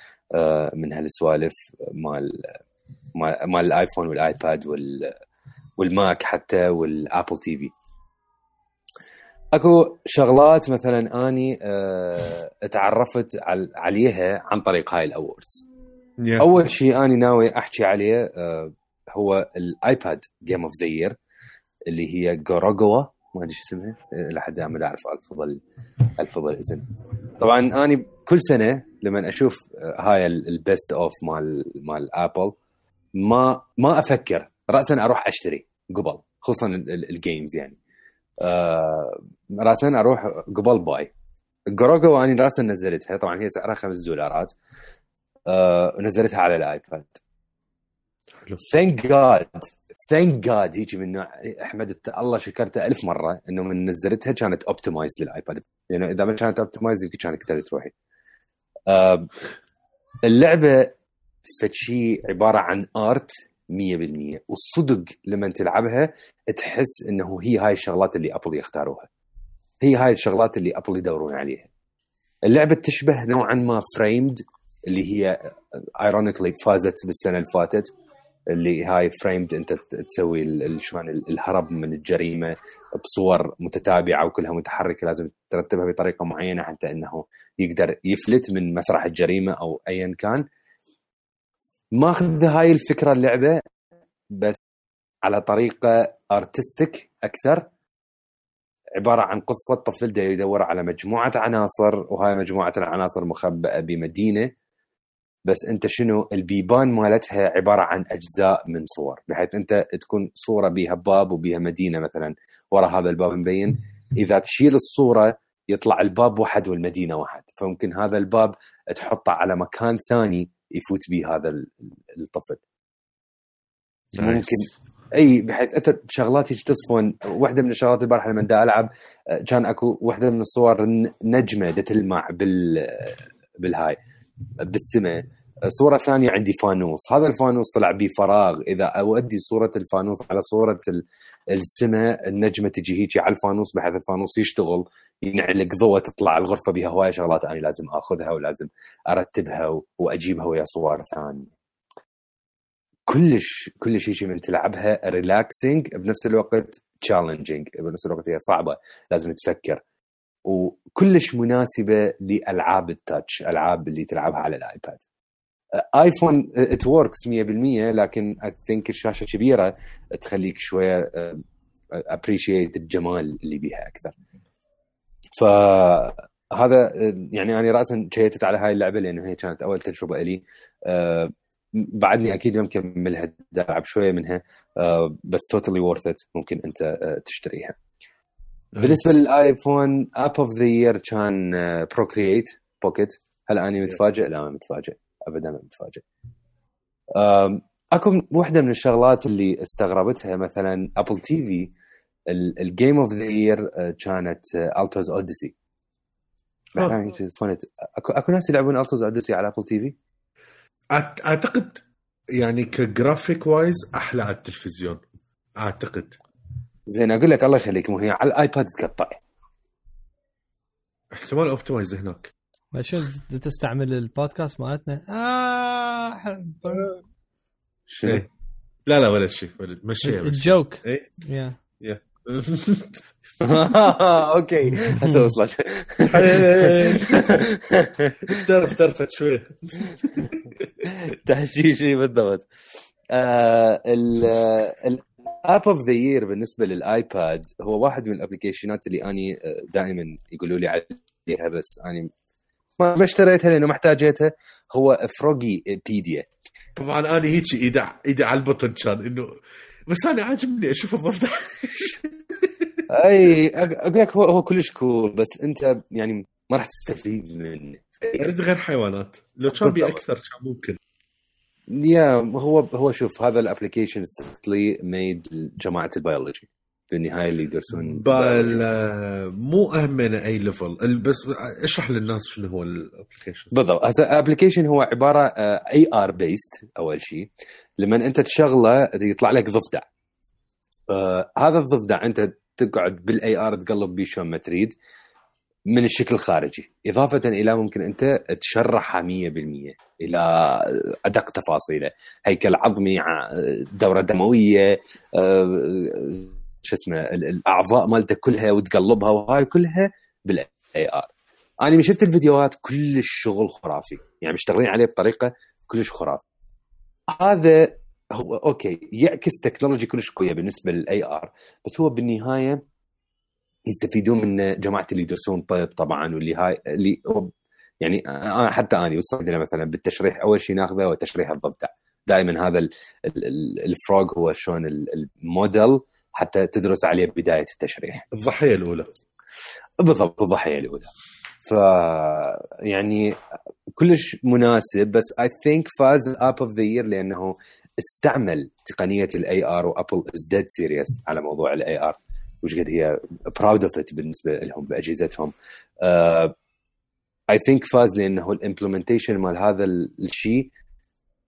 [SPEAKER 2] من هالسوالف مال مال الايفون والايباد وال والماك حتى والابل تي في أكو شغلات مثلا آني آه، تعرفت عل- عليها عن طريق هاي ال
[SPEAKER 3] awards
[SPEAKER 2] yeah. أول شيء أنا ناوي أحكي عليه آه، هو الآيباد game of the year اللي هي جوروجوا ما أدري شو اسمها آه، لحد ما أعرف الفضل الفضل الاسم طبعا أنا كل سنة لما أشوف آه، هاي ال best of مال مال ابل ما ما أفكر راسا أروح أشتري قبل خصوصا ال- ال- ال games يعني. آه راسا أروح قبل buy Gorogoa أنا راسا نزلتها طبعا هي سعرها 5 دولارات. آه نزلتها على الآيباد.
[SPEAKER 3] حلو.
[SPEAKER 2] thank God thank God هيجي من نوع أحمد الله شكرته ألف مرة إنه من نزلتها كانت optimized للآيباد. لأنه إذا ما كانت optimized يمكن كانت قتلت روحي آه اللعبة فشي عبارة عن art 100% والصدق لما تلعبها تحس إنه هي هاي الشغلات اللي ابل يختاروها. هي هاي الشغلات اللي ابل يدورون عليها. اللعبة تشبه نوعا ما Framed اللي هي ironically فازت بالسنة اللي فاتت اللي هاي Framed أنت تسوي شلون الهرب من الجريمة بصور متتابعة وكلها متحركة لازم ترتبها بطريقة معينة حتى إنه يقدر يفلت من مسرح الجريمة أو ايا كان. ماخذ هاي الفكرة اللعبة بس على طريقة ارتستيك أكثر. عبارة عن قصة طفل يدور على مجموعة عناصر وهاي مجموعة العناصر مخبأة بمدينة. بس أنت شنو البيبان مالتها عبارة عن أجزاء من صور بحيث أنت تكون صورة بيها باب وبيها مدينة مثلا ورا هذا الباب مبين. إذا تشيل الصورة يطلع الباب واحد والمدينة واحد فممكن هذا الباب تحطه على مكان ثاني يفوت به هذا الطفل. ممكن إي بحيث أنت شغلات تصفون. واحدة من الشغلات البارحة لما دا ألعب كان أكو واحدة من الصور نجمة تلمع بال بالهاي. بالسماء صورة ثانية عندي فانوس. هذا الفانوس طلع به فراغ إذا أودي صورة الفانوس على صورة السماء النجمة تجي هيجي على الفانوس بحيث الفانوس يشتغل ينعلق ضوء تطلع الغرفة بها هواي شغلات أنا لازم آخذها ولازم أرتبها وأجيبها ويا صور ثانية. كلش كلش شيء من تلعبها relaxing بنفس الوقت challenging بنفس الوقت هي صعبة لازم تفكر. وكلش مناسبة لألعاب ال touch ألعاب اللي تلعبها على الآيباد. آيفون it works 100% لكن I think الشاشة كبيرة تخليك شوية appreciate الجمال اللي بيها أكثر. فهذا يعني أنا راسا شيتت على هاي اللعبة لأنه هي كانت أول تجربة لي بعدني أكيد يوم كملها العب شوية منها بس totally worth it ممكن أنت تشتريها. بالنسبة للآيفون app of the year كان Procreate Pocket هل أني متفاجئ؟ لا ما متفاجئ. ابدا ما متفاجئ. اكو واحدة من الشغلات اللي استغربتها مثلا Apple TV ال game of the year كانت Alto's Odyssey أكو أكو ناس يلعبون Alto's Odyssey على Apple TV
[SPEAKER 3] أعتقد يعني ك graphic wise أحلى على التلفزيون. أعتقد.
[SPEAKER 2] زين أقول لك الله يخليك مو هي على الآيباد تقطع.
[SPEAKER 3] احتمال optimized هناك.
[SPEAKER 1] شو تستعمل البودكاست مالتنا. آه
[SPEAKER 3] شنو؟ إيه. لا لا ولا شيء مشيها
[SPEAKER 1] ال
[SPEAKER 3] joke.
[SPEAKER 1] yeah
[SPEAKER 3] yeah
[SPEAKER 2] okay. هسه وصلت.
[SPEAKER 3] افترفت افترفت شوي.
[SPEAKER 2] تحشيشي بالضبط. ال app of the year بالنسبة للآيباد هو واحد من الأبلكيشنات اللي أني دائما يقولوا لي عليها بس أني ما اشتريتها لأنه ما احتاجيتها هو Froggipedia
[SPEAKER 3] طبعا أنا هيك ايدي ايدي على البطن كان إنه بس أنا عاجبني أشوف الضفدع.
[SPEAKER 2] أي أقول لك هو هو كلش cool بس أنت يعني ما راح تستفيد منه
[SPEAKER 3] أريد غير حيوانات. لو كان بي أكثر كان ممكن.
[SPEAKER 2] yeah هو هو شوف هذا ال application strictly made لجماعة البيولوجي. بالنهاية اللي يدرسون
[SPEAKER 3] بال مو اهمنا أي level بس اشرح للناس شنو هو ال application
[SPEAKER 2] بالضبط. هذا ال application هو عبارة AR based أول شيء. لما أنت تشغله يطلع لك ضفدع. آه هذا الضفدع أنت تقعد بال AR تقلب بيه شلون ما تريد. من الشكل الخارجي. إضافة إلى ممكن أنت تشرحها 100% إلى أدق تفاصيله. هيكل عظمي دورة دموية شو اسمه الأعضاء مالته كلها وتقلبها وهاي كلها بال AR أنا من شفت الفيديوهات كلش شغل خرافي. يعني مشتغلين عليه بطريقة كلش خرافي. هذا هو okay يعكس technology كلش قويه بالنسبة لل AR بس هو بالنهاية يستفيدون من جماعة اللي يدرسون طب طبعا واللي هاي اللي يعني أنا حتى اني وصلت مثلا بالتشريح أول شيء ناخذه هو تشريح الضفدع دائما هذا ال frog هو شلون الموديل حتى تدرس عليه بداية التشريح.
[SPEAKER 3] الضحية الأولى.
[SPEAKER 2] بالضبط الضحية الأولى. ف يعني كلش مناسب بس I think فاز app of the year لأنه استعمل تقنية ال AR و Apple is dead serious على موضوع ال AR وش قد هي proud of it بالنسبة لهم بأجهزتهم. I uh, think فاز لأنه ال implementation مال هذا الشيء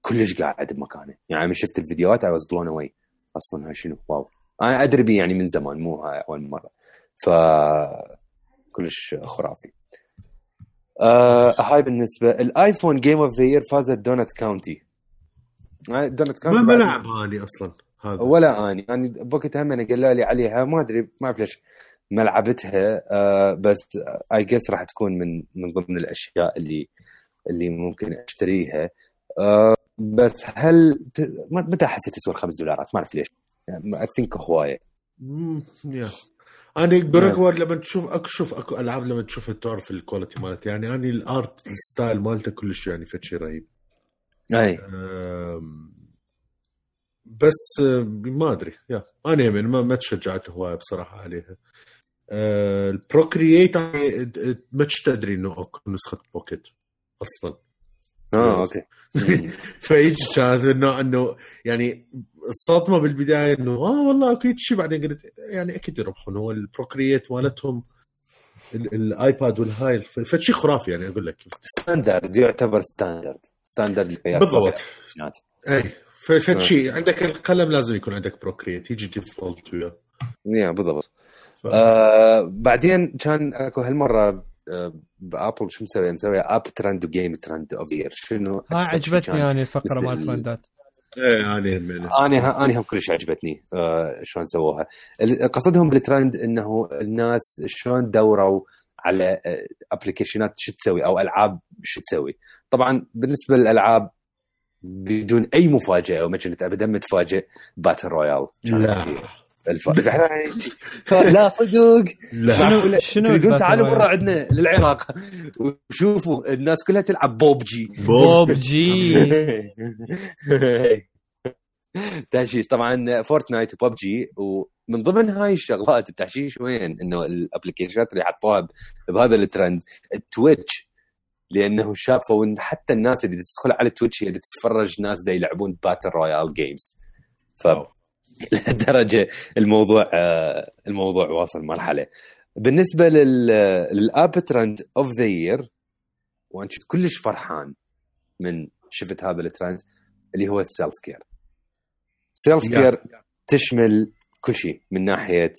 [SPEAKER 2] كلش قاعد بمكانه. يعني من شفت الفيديوهات I was blown away أصلا شنو؟ wow. أنا أدري بيه يعني من زمان مو هاي أول مرة. ف كلش خرافي. آه هاي بالنسبة الايفون game of the year فازت Donut County Donut
[SPEAKER 3] ما بلعب اني أصلا؟
[SPEAKER 2] هذا. ولا أني. يعني بوقتها هم قالوا لي عليها ما أدري ما أعرف ليش ما لعبتها آه بس I guess راح تكون من من ضمن الأشياء اللي اللي ممكن أشتريها. آه بس هل متى حسيت تسوى 5 دولارات؟ ما أعرف ليش. I think هواية.
[SPEAKER 3] yeah. أنا جورج لما تشوف اكو شوف اكو ألعاب لما تشوفها تعرف ال quality مالتها. يعني أنا ال art ال style مالته كلش يعني فد شيء رهيب.
[SPEAKER 2] أي.
[SPEAKER 3] بس ما أدري يا أنا من ما, ما تشجعت هواية بصراحة عليها. أه ال Procreate ما تدري إنه أكو نسخة Pocket أصلا.
[SPEAKER 2] آه okay.
[SPEAKER 3] فايج كانت إنه إنه يعني الصدمة بالبداية إنه آه والله أكيد شيء بعدين؟ قلت يعني أكيد يربحون هو ال Procreate مالتهم ال iPad والهاي فشيء خرافي يعني أقول لك.
[SPEAKER 2] standard يعتبر standard standard
[SPEAKER 3] بالضبط. اي فشيء شيء عندك القلم لازم يكون عندك Procreate يجي default وياه.
[SPEAKER 2] yeah بالضبط. ف... آه بعدين كان أكو هالمرة ب Apple شو مسوي؟ مسوي app trend و game trend of year شنو؟
[SPEAKER 1] ها عجبتني يعني الفقرة مال ال
[SPEAKER 3] trendات إيه اني
[SPEAKER 2] أنا. أنا هم كلش عجبتني آه شلون سووها. قصدهم بالترند إنه الناس شلون دوروا على applicationات آه، شو تسوي أو ألعاب شو تسوي. طبعا بالنسبة للألعاب بدون أي مفاجأة وما كنت ابدا متفاجئ battle royale.
[SPEAKER 3] لا.
[SPEAKER 2] الف... لا. صدق.
[SPEAKER 1] لا. شنو
[SPEAKER 2] تريدون تعالوا برا عندنا للعراق. وشوفوا الناس كلها تلعب
[SPEAKER 1] PUBG PUBG
[SPEAKER 2] تحشيش. طبعا Fortnite و PUBG ومن ضمن هاي الشغلات التحشيش وين؟ إنه ال applicationات اللي حطوها بهذا ال trend ال Twitch. لأنه شافوا ان حتى الناس اللي تدخل على ال Twitch هي اللي تتفرج ناس دا يلعبون battle royale games ف لهالدرجة الموضوع آه، الموضوع واصل مرحلة. بالنسبة لل app trend of the year وأنا كنت كلش فرحان من شفت هذا الترند اللي هو ال self care self care تشمل كل شيء من ناحية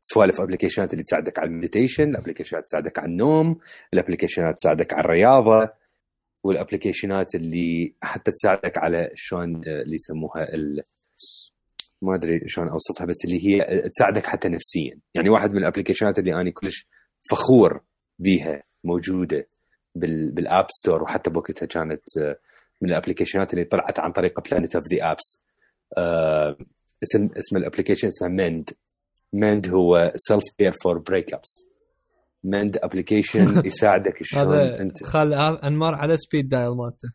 [SPEAKER 2] سوالف applicationات اللي تساعدك على ال meditation ال applicationات تساعدك على النوم ال applicationات تساعدك على الرياضة وال applicationات اللي حتى تساعدك على شلون آه، اللي يسموها ما أدري شلون أوصفها بس اللي هي تساعدك حتى نفسيا. يعني واحد من ال applicationات اللي أنا كلش فخور بيها موجودة بال App Store وحتى بوقتها كانت آه، من ال applicationات اللي طلعت عن طريق Planet of the Apps اسم اسم ال application اسمه Mend Mend هو self care for breakups Mend application يساعدك شلون
[SPEAKER 1] انت خال أنمار على speed dial مالته.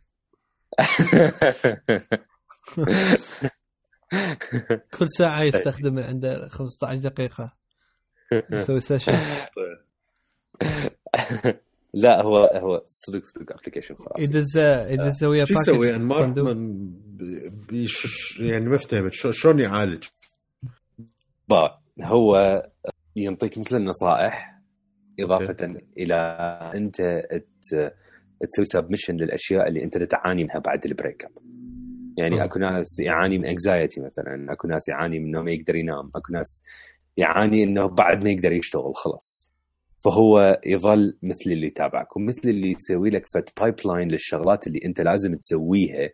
[SPEAKER 1] كل ساعة يستخدم عنده 15 دقيقة. يسوي session
[SPEAKER 2] لا هو هو صدق صدق application
[SPEAKER 1] خلاص يدز يدز ويا
[SPEAKER 3] شو يسوي؟ انمار يعني ما فهمت شلون يعالج؟
[SPEAKER 2] با هو ينطيك مثل النصائح إضافة إلى أنت تسوي submission للأشياء اللي أنت تعاني منها بعد ال breakup يعني أكو ناس يعاني من anxiety مثلا أكو ناس يعاني من إنه ما يقدر ينام أكو ناس يعاني إنه بعد ما يقدر يشتغل خلاص. فهو يظل مثل اللي يتابعك ومثل اللي يسوي لك فد pipeline للشغلات اللي أنت لازم تسويها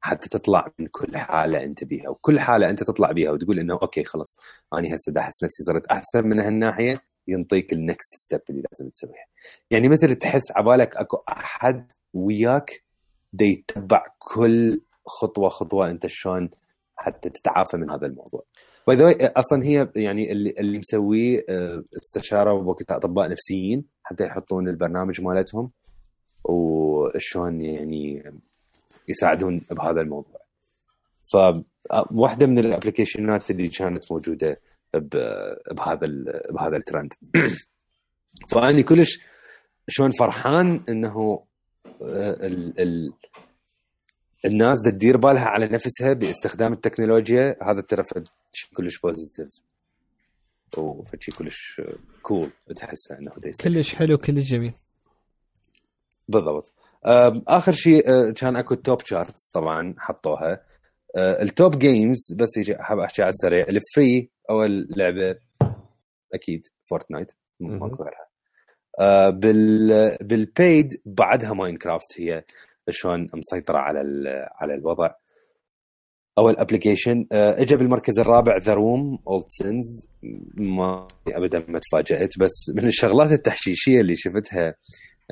[SPEAKER 2] حتى تطلع من كل حالة أنت بيها وكل حالة أنت تطلع بيها وتقول إنه okay خلاص أنا هسه أحس نفسي صرت أحسن من هالناحية ينطيك ال next step اللي لازم تسويها يعني مثل تحس عبالك أكو أحد وياك يتبع كل خطوة خطوة أنت شلون حتى تتعافى من هذا الموضوع. by أصلا هي يعني اللي اللي مسويه آه، استشارة بوقتها أطباء نفسيين حتى يحطون البرنامج مالتهم وشلون يعني يساعدون بهذا الموضوع. فواحده من ال applicationات اللي كانت موجودة بهذا بهذا الترند. فأني كلش شلون فرحان إنه آه، ال ال الناس تدير بالها على نفسها باستخدام التكنولوجيا هذا ترى شيء كلش positive وفشي كلش cool تحسه إنه
[SPEAKER 1] كلش حلو كلش جميل
[SPEAKER 2] بالضبط آخر شيء أه، كان أكو top charts طبعا حطوها. أه، ال top games بس يجي حاب أحكي على السريع. ال free اول لعبه أكيد Fortnite ماكو غيرها. أه، بال بال paid بعدها Minecraft هي شلون مسيطرة على على الوضع. اول application اجى بالمركز الرابع The Room Old Sins ما ابدا ما تفاجأت بس من الشغلات التحشيشية اللي شفتها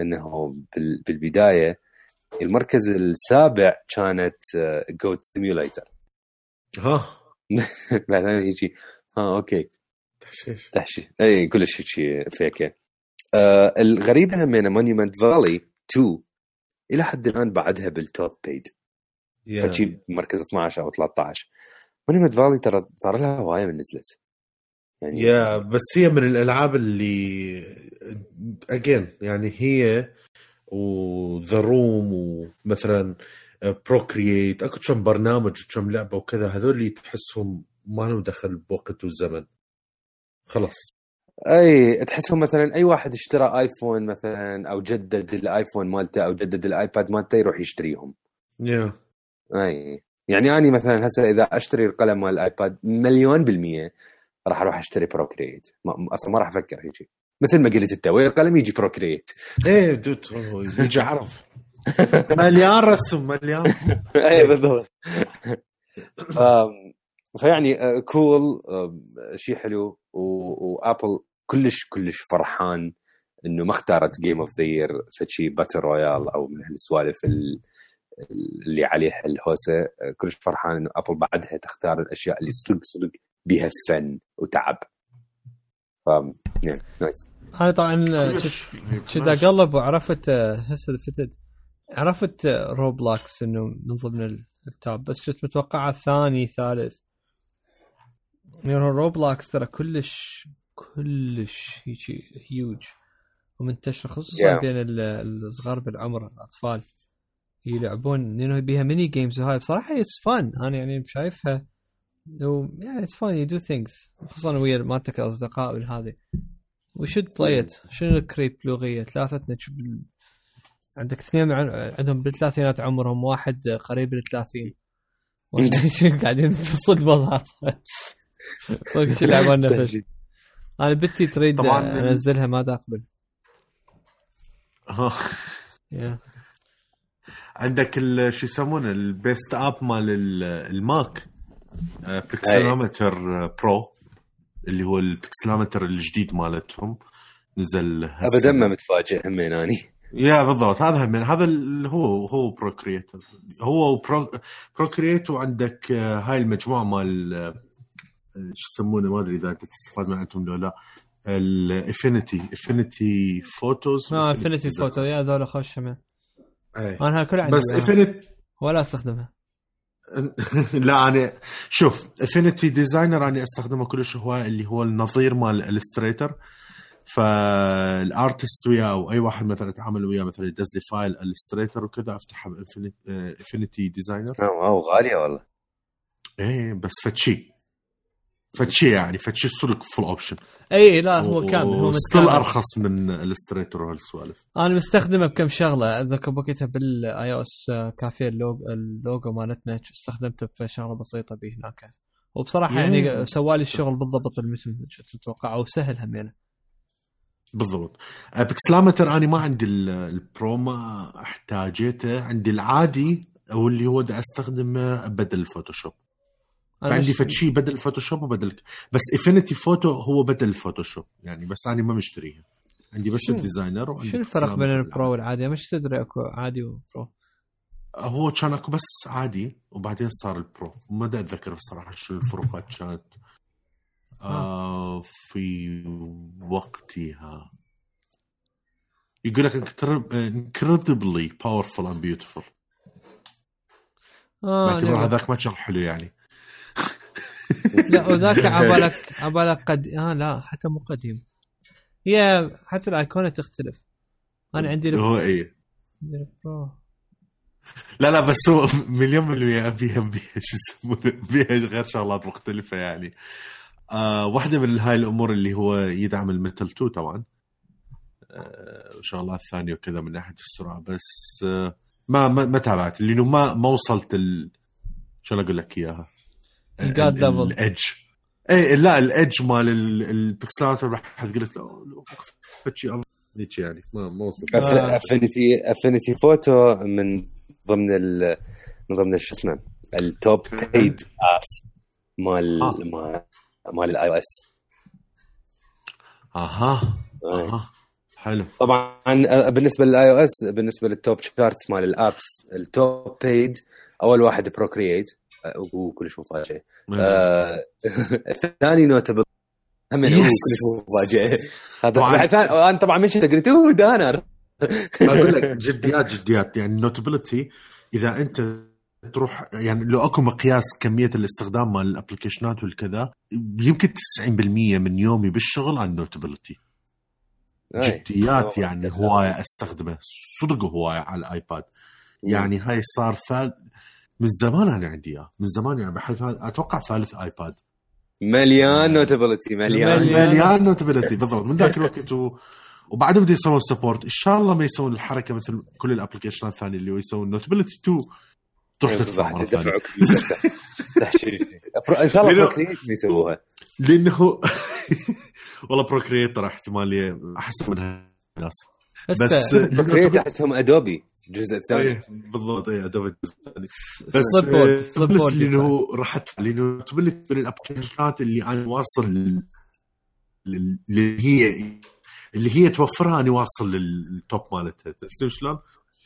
[SPEAKER 2] إنه بالبداية المركز السابع كانت Goat Simulator
[SPEAKER 3] ها؟
[SPEAKER 2] بعدين يجي ها أوكي.
[SPEAKER 3] تحشيش.
[SPEAKER 2] تحشيش إي كلش هيك فيكه آه الغريبة من مونيومنت فالي 2 إلى حد الآن بعدها بالتوب بيد yeah. فتجيب مركز 12 أو 13 مونيمنت فالي ترى صار لها هواية من نزلت
[SPEAKER 3] يعني يا بس هي من الألعاب اللي اجين يعني هي وذا روم ومثلا Procreate أكو كم برنامج وكم لعبة وكذا هذول اللي تحسهم ما لهم دخل بوقت وزمن خلاص
[SPEAKER 2] أي تحسهم مثلا أي واحد اشترى iPhone مثلا أو جدد ال iPhone مالته أو جدد ال iPad مالته يروح يشتريهم.
[SPEAKER 3] yeah.
[SPEAKER 2] أي يعني اني مثلا هسه إذا أشتري القلم مال ال iPad مليون بالمية راح أروح اشتري Procreate. أصلا ما راح أفكر هيك مثل ما قلت انت القلم يجي Procreate.
[SPEAKER 3] إيه دوت يجي عرف مليان رسم مليان
[SPEAKER 2] اي بالضبط. فيعني cool آه، شيء حلو. و Apple كلش كلش فرحان إنه ما اختارت game of the year فشي battle royale أو من هالسوالف اللي عليها الهوسة. كلش فرحان إنه Apple بعدها تختار الأشياء اللي صدق صدق بها فن وتعب. ف nice
[SPEAKER 1] أنا طبعا كنت أقلب وعرفت هسه فتت عرفت Roblox إنه من ضمن ال top بس كنت متوقعها ثاني ثالث يعني Roblox ترى كلش كلش هيجي هيوج ومنتشره خصوصا yeah. بين الصغار بالعمر الأطفال. يلعبون لأنه بيها mini games وهاي بصراحة it's fun أنا يعني شايفها يعني اتس فان يو دو ثينكس خصوصا ويا مالتك الأصدقاء والهذه وشد طيت شنو الكريب لغية؟ ثلاثتنا عندك اثنين عندهم بالثلاثينات عمرهم واحد قريب للثلاثين. قاعدين في صدمة وش يلعبون نفس أنا بنتي تريد أنزلها ما أقبل.
[SPEAKER 3] عندك شو يسمونه ال best app مال ال Mac. Pixelmator Pro اللي هو ال Pixelmator الجديد مالتهم. نزل
[SPEAKER 2] ابدا ما متفاجئ همين أني.
[SPEAKER 3] yeah بالضبط. هذا هم هذا اللي هو هو Procreate هو Procreate وعندك آه، هاي المجموعة مال آه، شو يسمونه؟ ما أدري إذا تستفاد من عندهم ولا لا. ال Affinity Affinity
[SPEAKER 1] Photos آه Affinity Photo yeah هذول خوش هم
[SPEAKER 3] أي.
[SPEAKER 1] أنا كل عندي
[SPEAKER 3] بس Affinity
[SPEAKER 1] ولا أستخدمها.
[SPEAKER 3] لا أنا شوف Affinity Designer أنا أستخدمه كلش هو اللي هو النظير مال Illustrator فال artist وياه أو أي واحد مثلا اتعامل وياه مثلا يدز لي file Illustrator وكذا افتحها ب Affinity
[SPEAKER 2] Designer wow غالية والله.
[SPEAKER 3] إيه بس فتشي فتشي يعني فتشي صدق full option
[SPEAKER 1] إي لا هو كامل هو
[SPEAKER 3] still أرخص من Illustrator وهالسوالف
[SPEAKER 1] أنا مستخدمه بكم شغلة أتذكر بوقتها بال iOS Cafe ال logo, ال logo مالتنا استخدمته بشغله بسيطة به هناك. وبصراحة يعني سوالي الشغل بالضبط مثل تتوقع وسهل همينه
[SPEAKER 3] بالضبط. Pixelmator أنا ما عندي ال Pro ما احتاجيته. عندي العادي أو اللي هو دا أستخدمه بدل ال Photoshop. فعندي فد شيء بدل ال Photoshop وبدل بس Affinity Photo هو بدل ال Photoshop. يعني بس أنا ما مشتريها. عندي بس ال Designer
[SPEAKER 1] شو الفرق بين ال Pro والعادي؟ مش تدري أكو عادي و Pro.
[SPEAKER 3] هو كان أكو بس عادي وبعدين صار ال Pro. ما أتذكر بصراحه شو الفروقات كانت. آه. في وقتها. يقول لك incredibly powerful and beautiful.
[SPEAKER 1] آه
[SPEAKER 3] بعتبر هذاك ما كان حلو يعني.
[SPEAKER 1] لا وذاك عبالك عبالك قد آه لا حتى مو قديم. هي حتى الايقونه تختلف. أنا عندي
[SPEAKER 3] هو إيه. لا لا بس هو مليون بالمية بيها بيها شو يسمونه؟ بيها غير شغلات مختلفة يعني. آه واحدة من هاي الأمور اللي هو يدعم الميتال 2 طبعا. آه وشغلات ثانية وكذا من ناحية السرعة. بس آه ما ما, ما تابعت لأنه ما ما وصلت ال شو أقول لك إياها.
[SPEAKER 1] الجاد ليفل
[SPEAKER 3] الإدج اي لا الإدج مال البكسلاتر راح قلت له شيء هيك يعني ما ما وصلت
[SPEAKER 2] افنتي أفنتي فوتو من ضمن ال من ضمن شو اسمه التوب بيد ابس مال
[SPEAKER 3] آه.
[SPEAKER 2] مال مال الاي أو اس
[SPEAKER 3] أها أها. حلو.
[SPEAKER 2] طبعا آه، بالنسبة لل iOS بالنسبة لل top charts مال ال apps ال top paid أول واحد Procreate وكلش مفاجئ. آه، الثاني Notability هم هو. كلش مفاجئ. هذا أنا طبعا شفت قلت أوه دانر
[SPEAKER 3] أقول لك جديات جديات. يعني ال Notability إذا أنت تروح يعني لو أكو مقياس كمية الاستخدام مال ال applicationات والكذا يمكن 90% من يومي بالشغل عن ال Notability جديات يعني هواية استخدمه صدق هواية على ال iPad. يعني هاي صار ثالث من زمان أنا عندي إياه. من زمان يعني ثالث- أتوقع ثالث iPad.
[SPEAKER 2] مليان Notability مليان.
[SPEAKER 1] مليان.
[SPEAKER 3] Notability بالضبط. من ذاك الوقت و... وبعدين بده يسوون support إن شاء الله ما يسوون الحركة مثل كل ال applicationات الثانية اللي هو يسوون Notability 2 تروح تدفع
[SPEAKER 2] راح مرة ثانية. إن شاء الله بروكريت بيسووها
[SPEAKER 3] لأنه والله بروكريتر احتمال احسن منها ناس
[SPEAKER 1] بس,
[SPEAKER 3] بس
[SPEAKER 2] بروكريت أحسهم ادوبي الجزء الثاني.
[SPEAKER 3] إيه بالضبط اي ادوبي الجزء الثاني. بس
[SPEAKER 1] فليب بورد
[SPEAKER 3] لأنه أدفع لأنه تبلت من الأبلكيشنات اللي أنا واصل لل- لل- اللي هي اللي هي توفرها أنا واصل للتوب مالتها. عرفت شلون؟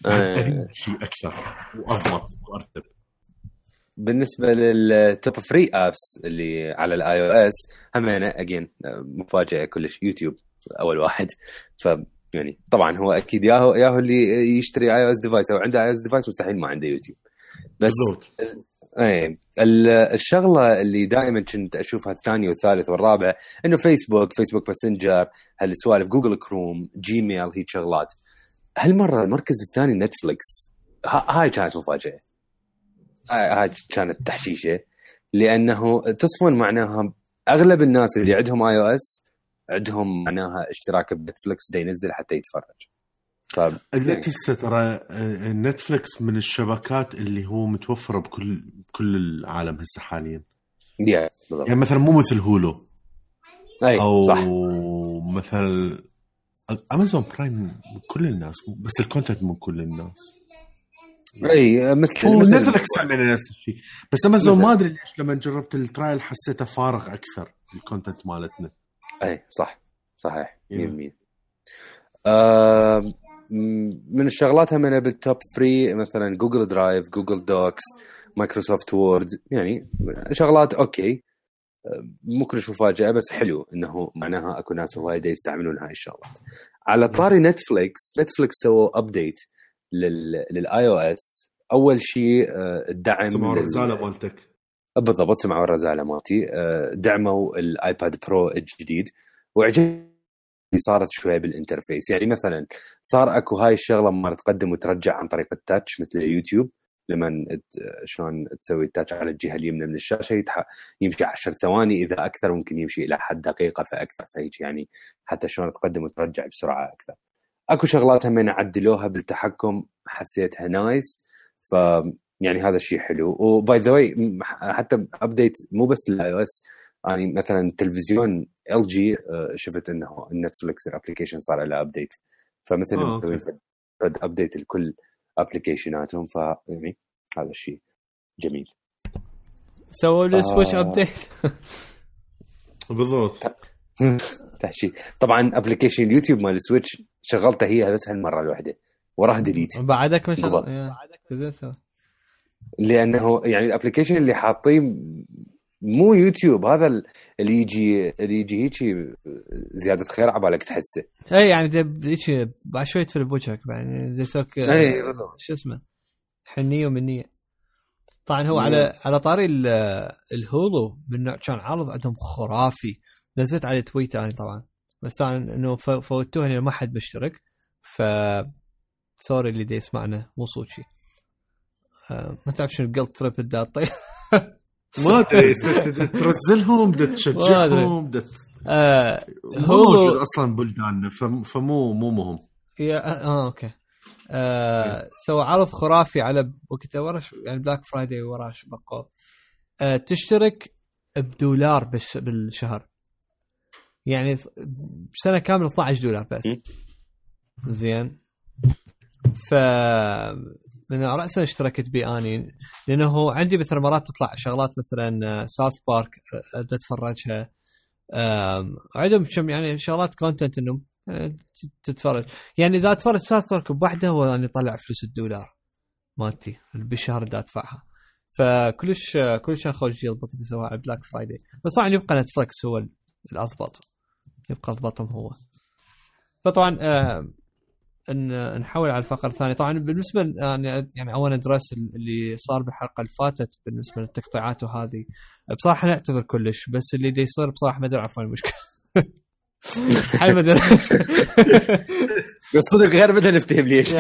[SPEAKER 2] آه.
[SPEAKER 3] شيء أكثر وأضبط وأرتب.
[SPEAKER 2] بالنسبة لل top free apps اللي على ال iOS هم أنا اجين مفاجأة كلش يوتيوب أول واحد. ف يعني طبعا هو أكيد ياهو ياهو اللي يشتري iOS device أو عنده iOS device مستحيل ما عنده يوتيوب بس
[SPEAKER 3] بالضبط.
[SPEAKER 2] إيه. ال- الشغلة اللي دائما كنت أشوفها الثاني والثالث والرابع إنه Facebook Facebook Messenger هالسوالف Google Chrome Gmail هي شغلات. هالمرة المركز الثاني نتفلكس هاي كانت مفاجأة. هاي هاي كانت تحشيشة. لأنه تصفون معناها أغلب الناس اللي عندهم iOS عندهم معناها اشتراك بنتفلكس دا ينزل حتى يتفرج.
[SPEAKER 3] لك هسه ترى آه، نتفلكس من الشبكات اللي هو متوفرة بكل بكل العالم هسه حاليا.
[SPEAKER 2] yeah بالضبط.
[SPEAKER 3] يعني مثلا مو مثل Hulu.
[SPEAKER 2] أي
[SPEAKER 3] أو
[SPEAKER 2] صح.
[SPEAKER 3] مثل Amazon Prime كل الناس بس ال content من كل الناس.
[SPEAKER 2] أي مثل مثل-
[SPEAKER 3] ونتفلكس عندنا نفس الشيء. بس امازون ما أدري ليش لما جربت ال trial حسيته فارغ أكثر ال content مالتنا.
[SPEAKER 2] أي صح. صحيح.
[SPEAKER 3] يلا.
[SPEAKER 2] 100% آه من الشغلات هم بال top free مثلا Google Drive Google Docs Microsoft Word يعني شغلات okay. مو كلش مفاجأة بس حلو إنه معناها أكو ناس وايد يستعملون هاي الشغلات. على طاري نتفليكس نتفليكس سووا update لل iOS أول شيء آه، الدعم
[SPEAKER 3] سمعوا الرسالة مالتك.
[SPEAKER 2] بالضبط سمعوا الرساله مالتي آه، دعموا ال iPad Pro الجديد. وعجبني صارت شوية بال interface. يعني مثلا صار أكو هاي الشغلة ما تقدم وترجع عن طريق ال touch مثل اليوتيوب لما شلون تسوي ال touch على الجهة اليمنى من الشاشة يتح... يمشي 10 ثواني. إذا أكثر ممكن يمشي إلى حد دقيقة فأكثر فهيك يعني حتى شلون تقدم وترجع بسرعة أكثر. أكو شغلات هم عدلوها بالتحكم حسيتها nice. ف يعني هذا الشيء حلو. و by the way حتى update مو بس لل iOS يعني مثلا تلفزيون LG شفت إنه النتفلكس ال application صار له update فمثل
[SPEAKER 3] آه،
[SPEAKER 2] مسوي update لكل ابلكيشناتهم فيعني هذا الشيء جميل.
[SPEAKER 1] سووا لي Switch
[SPEAKER 2] آه.
[SPEAKER 1] update
[SPEAKER 3] بالضبط.
[SPEAKER 2] تحشي. طبعا application اليوتيوب مال ال Switch شغلته هي بس هالمرة الواحدة. وراها delete
[SPEAKER 1] بعدك ما. الله yeah، زين
[SPEAKER 2] لأنه يعني ال application اللي حاطيه مو يوتيوب هذا ال- اللي يجي اللي يجي هيك زيادة خير عبالك تحسه.
[SPEAKER 1] اي يعني هيك بعد شوي تفل بوجهك بعد زي سوك
[SPEAKER 2] اي بالضبط
[SPEAKER 1] شو اسمه حنية ومنية. طبعا هو
[SPEAKER 2] مم.
[SPEAKER 1] على على طاري ال- الهولو من نوع كان عرض عندهم خرافي. نزلت عليه تويت أنا طبعا. بس أنا إنه فوتوه لأن ما حد بيشترك ف سوري اللي دي يسمعنا مو صوت شي آه، ما تعرف شنو القلت تريب الداطي
[SPEAKER 3] ما أدري. ترزلهم
[SPEAKER 1] ما
[SPEAKER 3] تشجعهم
[SPEAKER 1] آه
[SPEAKER 3] مو
[SPEAKER 1] Hulu-
[SPEAKER 3] موجود أصلا بلداننا فم- فمو مو مهم.
[SPEAKER 1] yeah آه okay. آه سوى عرض خرافي على وقتها ورا يعني Black Friday وراه بقوا. آه تشترك بدولار بالش بالشهر. يعني بسنه كاملة 12 دولار بس. زين. ف من راسا اشتركت بي أني لأنه عندي مثلا مرات تطلع شغلات مثلا South Park أتفرجها. عندهم كم يعني شغلات content انه تتفرج. يعني إذا أتفرج South Park بوحدة هو يعني يطلع فلوس الدولار مالتي بالشهر اللي أدفعها. فكلش كلش خوش deal بوقت سواها على Black Friday بس طبعا يبقى نتفلكس هو الأضبط. يبقى أضبطهم هو. فطبعا آه إن نحول على الفقرة الثانية. طبعا بالنسبة يعني يعني اول address اللي صار بالحلقة اللي فاتت بالنسبة للتقطيعات وهذه. بصراحة نعتذر كلش بس اللي دي يصير بصراحة ما أدري اعرف وين المشكلة حل ما ادري
[SPEAKER 2] صدق غير بدنا نفتهم ليش.